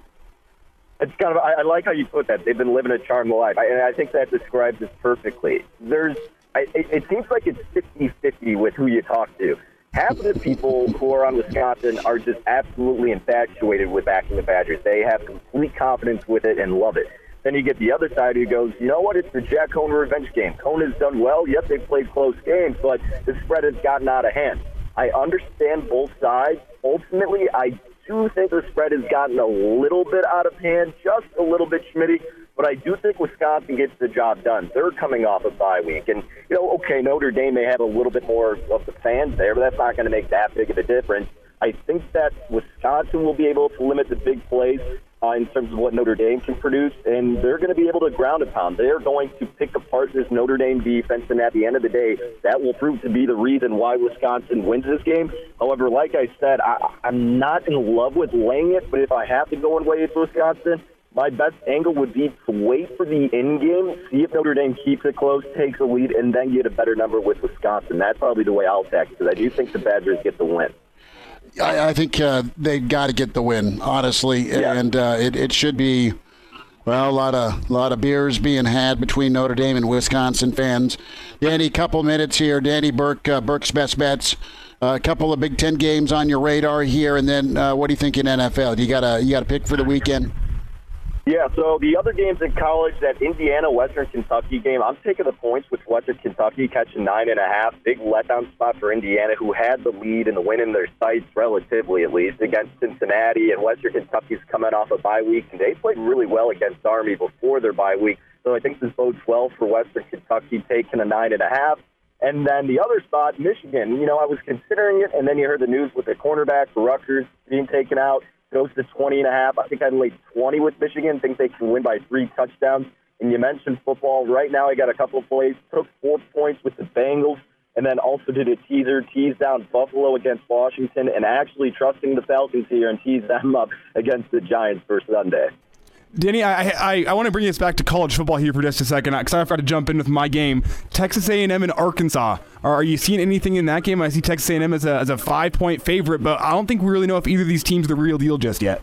It's kind of. I, I like how you put that. They've been living a charmed life, I, and I think that describes it perfectly. There's. I, it, it seems like it's 50-50 with who you talk to. Half of the people who are on Wisconsin are just absolutely infatuated with backing the Badgers. They have complete confidence with it and love it. Then you get the other side who goes, you know what, it's the Jack Coan revenge game. Coan has done well. Yes, they've played close games, but the spread has gotten out of hand. I understand both sides. Ultimately, I do think the spread has gotten a little bit out of hand, just a little bit, Schmitty. But I do think Wisconsin gets the job done. They're coming off a bye week, and you know, okay, Notre Dame may have a little bit more of the fans there, but that's not going to make that big of a difference. I think that Wisconsin will be able to limit the big plays uh, in terms of what Notre Dame can produce, and they're going to be able to ground a pound. They're going to pick apart this Notre Dame defense, and at the end of the day, that will prove to be the reason why Wisconsin wins this game. However, like I said, I, I'm not in love with laying it, but if I have to go and weigh it to Wisconsin, my best angle would be to wait for the end game, see if Notre Dame keeps it close, takes a lead, and then get a better number with Wisconsin. That's probably the way I'll tack because I do think the Badgers get the win. I, I think uh, they got to get the win, honestly, yeah. and uh, it, it should be. Well, a lot of lot of beers being had between Notre Dame and Wisconsin fans. Danny, a couple minutes here. Danny Burke, uh, Burke's best bets. Uh, a couple of Big Ten games on your radar here, and then uh, what do you think in NFL? Do you got a you got a pick for the weekend? Yeah, so the other games in college, that Indiana Western Kentucky game, I'm taking the points with Western Kentucky catching nine and a half. Big letdown spot for Indiana, who had the lead and the win in their sights, relatively at least, against Cincinnati. And Western Kentucky's coming off a bye week, and they played really well against Army before their bye week. So I think this bodes well for Western Kentucky taking a nine and a half. And then the other spot, Michigan. You know, I was considering it, and then you heard the news with the cornerback for Rutgers being taken out goes to 20 and a half. I think I'd lay 20 with Michigan. Think they can win by three touchdowns. And you mentioned football. Right now, I got a couple of plays. Took four points with the Bengals, and then also did a teaser, tease down Buffalo against Washington, and actually trusting the Falcons here and tease them up against the Giants for Sunday. Danny, I, I, I want to bring us back to college football here for just a second uh, because I've got to jump in with my game. Texas A&M and Arkansas. Are, are you seeing anything in that game? I see Texas A&M as a, as a five point favorite, but I don't think we really know if either of these teams are the real deal just yet.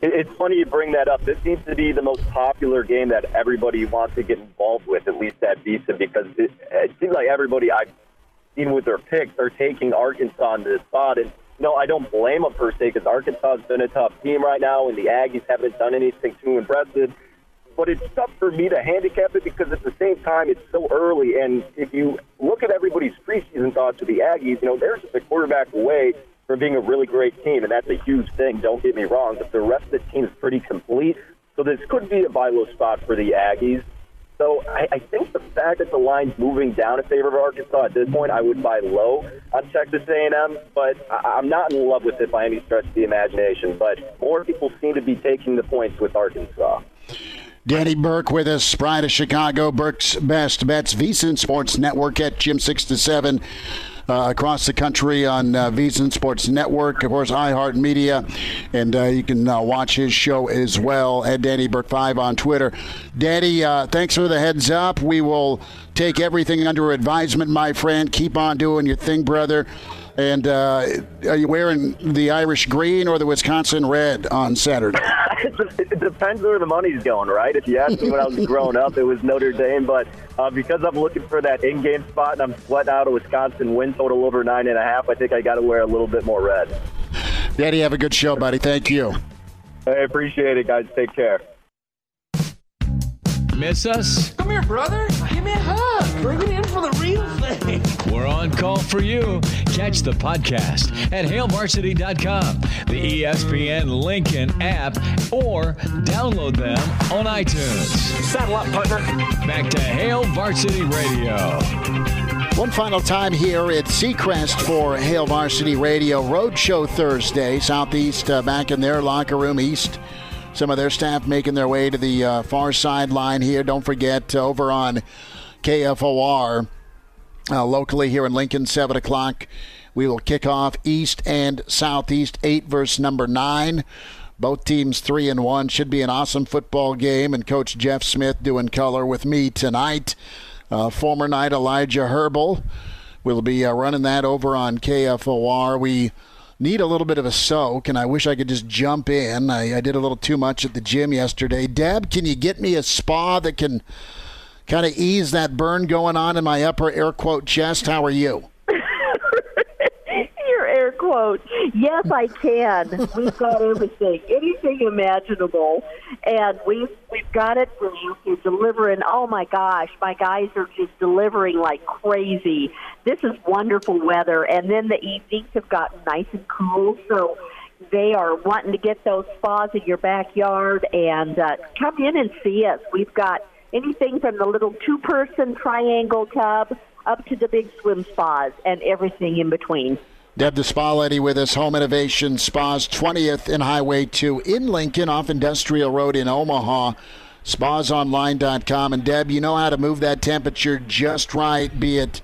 It's funny you bring that up. This seems to be the most popular game that everybody wants to get involved with, at least at VSiN, because it, it seems like everybody I've seen with their picks are taking Arkansas in this spot. And no, I don't blame them per se because Arkansas has been a tough team right now, and the Aggies haven't done anything too impressive. But it's tough for me to handicap it because at the same time it's so early, and if you look at everybody's preseason thoughts of the Aggies, you know they're just a quarterback away from being a really great team, and that's a huge thing. Don't get me wrong, but the rest of the team is pretty complete. So this could be a buy low spot for the Aggies. So I, I think the fact that the line's moving down in favor of Arkansas at this point, I would buy low on Texas A&M, but I, I'm not in love with it by any stretch of the imagination. But more people seem to be taking the points with Arkansas. Danny Burke with us, Pride of Chicago, Burke's Best Bets, VSiN Sports Network at Jim 6 to 7 uh, across the country on uh, Sports Network, of course, iHeartMedia, and uh, you can uh, watch his show as well at Danny Burke 5 on Twitter. Danny, uh, thanks for the heads up. We will take everything under advisement, my friend. Keep on doing your thing, brother. And uh, are you wearing the Irish green or the Wisconsin red on Saturday? it depends where the money's going, right? If you asked me when I was growing up, it was Notre Dame, but uh, because I'm looking for that in-game spot and I'm sweating out a Wisconsin win total over nine and a half, I think I got to wear a little bit more red. Daddy, have a good show, buddy. Thank you. I appreciate it, guys. Take care. Miss us? Come here, brother. Give me a hug. Bring it in for the real thing. We're on call for you. Catch the podcast at hailvarsity.com, the ESPN Lincoln app, or download them on iTunes. Saddle up, partner. Back to Hail Varsity Radio. One final time here at Seacrest for Hail Varsity Radio Roadshow Thursday. Southeast uh, back in their locker room. East, some of their staff making their way to the uh, far sideline here. Don't forget, uh, over on KFOR, uh, locally here in Lincoln, 7 o'clock, we will kick off East and Southeast, 8 versus number 9. Both teams three and one should be an awesome football game. And Coach Jeff Smith doing color with me tonight. Uh, former night Elijah Herbal will be uh, running that over on KFOR. We need a little bit of a soak, and I wish I could just jump in. I, I did a little too much at the gym yesterday. Deb, can you get me a spa that can kind of ease that burn going on in my upper air quote chest? How are you? Quote. Yes, I can. We've got everything, anything imaginable, and we've we've got it for you. You're delivering. Oh my gosh, my guys are just delivering like crazy. This is wonderful weather, and then the evenings have gotten nice and cool. So they are wanting to get those spas in your backyard and uh, come in and see us. We've got anything from the little two-person triangle tub up to the big swim spas and everything in between. Deb Lady with us, Home Innovation Spas, 20th and Highway 2 in Lincoln, off Industrial Road in Omaha. SpasOnline.com. And Deb, you know how to move that temperature just right, be it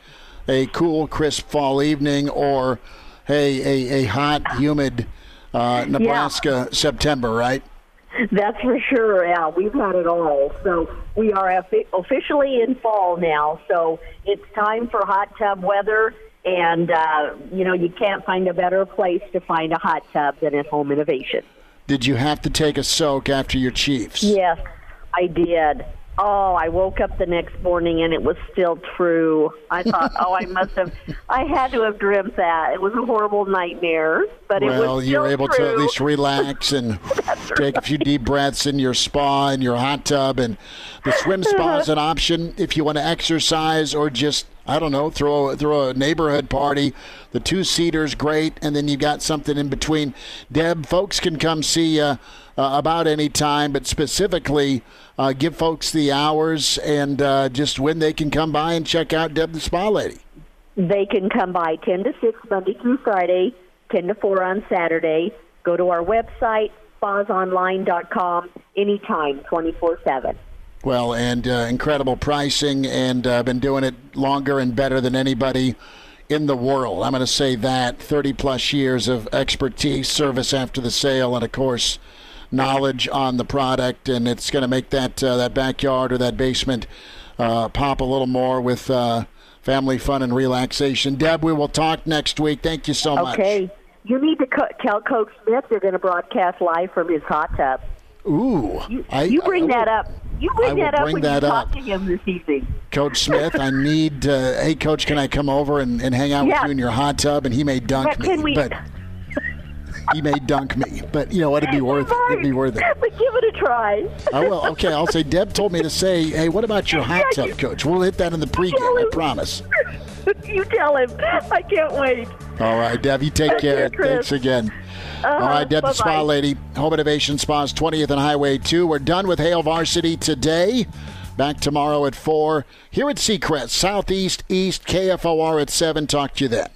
a cool, crisp fall evening or, hey, a, a hot, humid uh, Nebraska yeah. September, right? That's for sure. Yeah, we've had it all. So we are officially in fall now. So it's time for hot tub weather. And, uh, you know, you can't find a better place to find a hot tub than at Home Innovation. Did you have to take a soak after your Chiefs? Yes, I did. Oh, I woke up the next morning and it was still true. I thought, oh, I must have, I had to have dreamt that. It was a horrible nightmare, but well, it was you were able true. to at least relax and take a few deep breaths in your spa and your hot tub. And the swim spa is an option if you want to exercise or just I don't know throw a, throw a neighborhood party. The two seaters great, and then you got something in between. Deb, folks can come see you uh, about any time, but specifically uh, give folks the hours and uh, just when they can come by and check out Deb the Spa Lady. They can come by 10 to 6 Monday through Friday, 10 to 4 on Saturday. Go to our website, spasonline.com, anytime, 24 7. Well, and uh, incredible pricing, and uh, been doing it longer and better than anybody in the world. I'm going to say that 30 plus years of expertise, service after the sale, and of course, knowledge on the product, and it's going to make that uh, that backyard or that basement uh, pop a little more with uh, family fun and relaxation. Deb, we will talk next week. Thank you so much. Okay. You need to co- tell Coach Smith they're going to broadcast live from his hot tub. Ooh, You, I, you bring I, that up. You bring I will that up bring when that you up. talk to him this evening. Coach Smith, I need. Uh, hey, Coach, can I come over and, and hang out Yeah. with you in your hot tub? And he may dunk But me, we- but he may dunk me. But you know what? It'd be worth. it. It'd be worth it. But give it a try. I will. Okay, I'll say. Deb told me to say, "Hey, what about your hot tub, Coach?" We'll hit that in the pregame. I promise. you tell him. I can't wait. All right, Deb. You take Take care. care, Thanks again. Uh-huh, All right, Deb, the. Spa Lady, Home Innovation Spas, 20th and Highway 2. We're done with Hail Varsity today. Back tomorrow at 4 here at Seacrest, Southeast East, KFOR at 7. Talk to you then.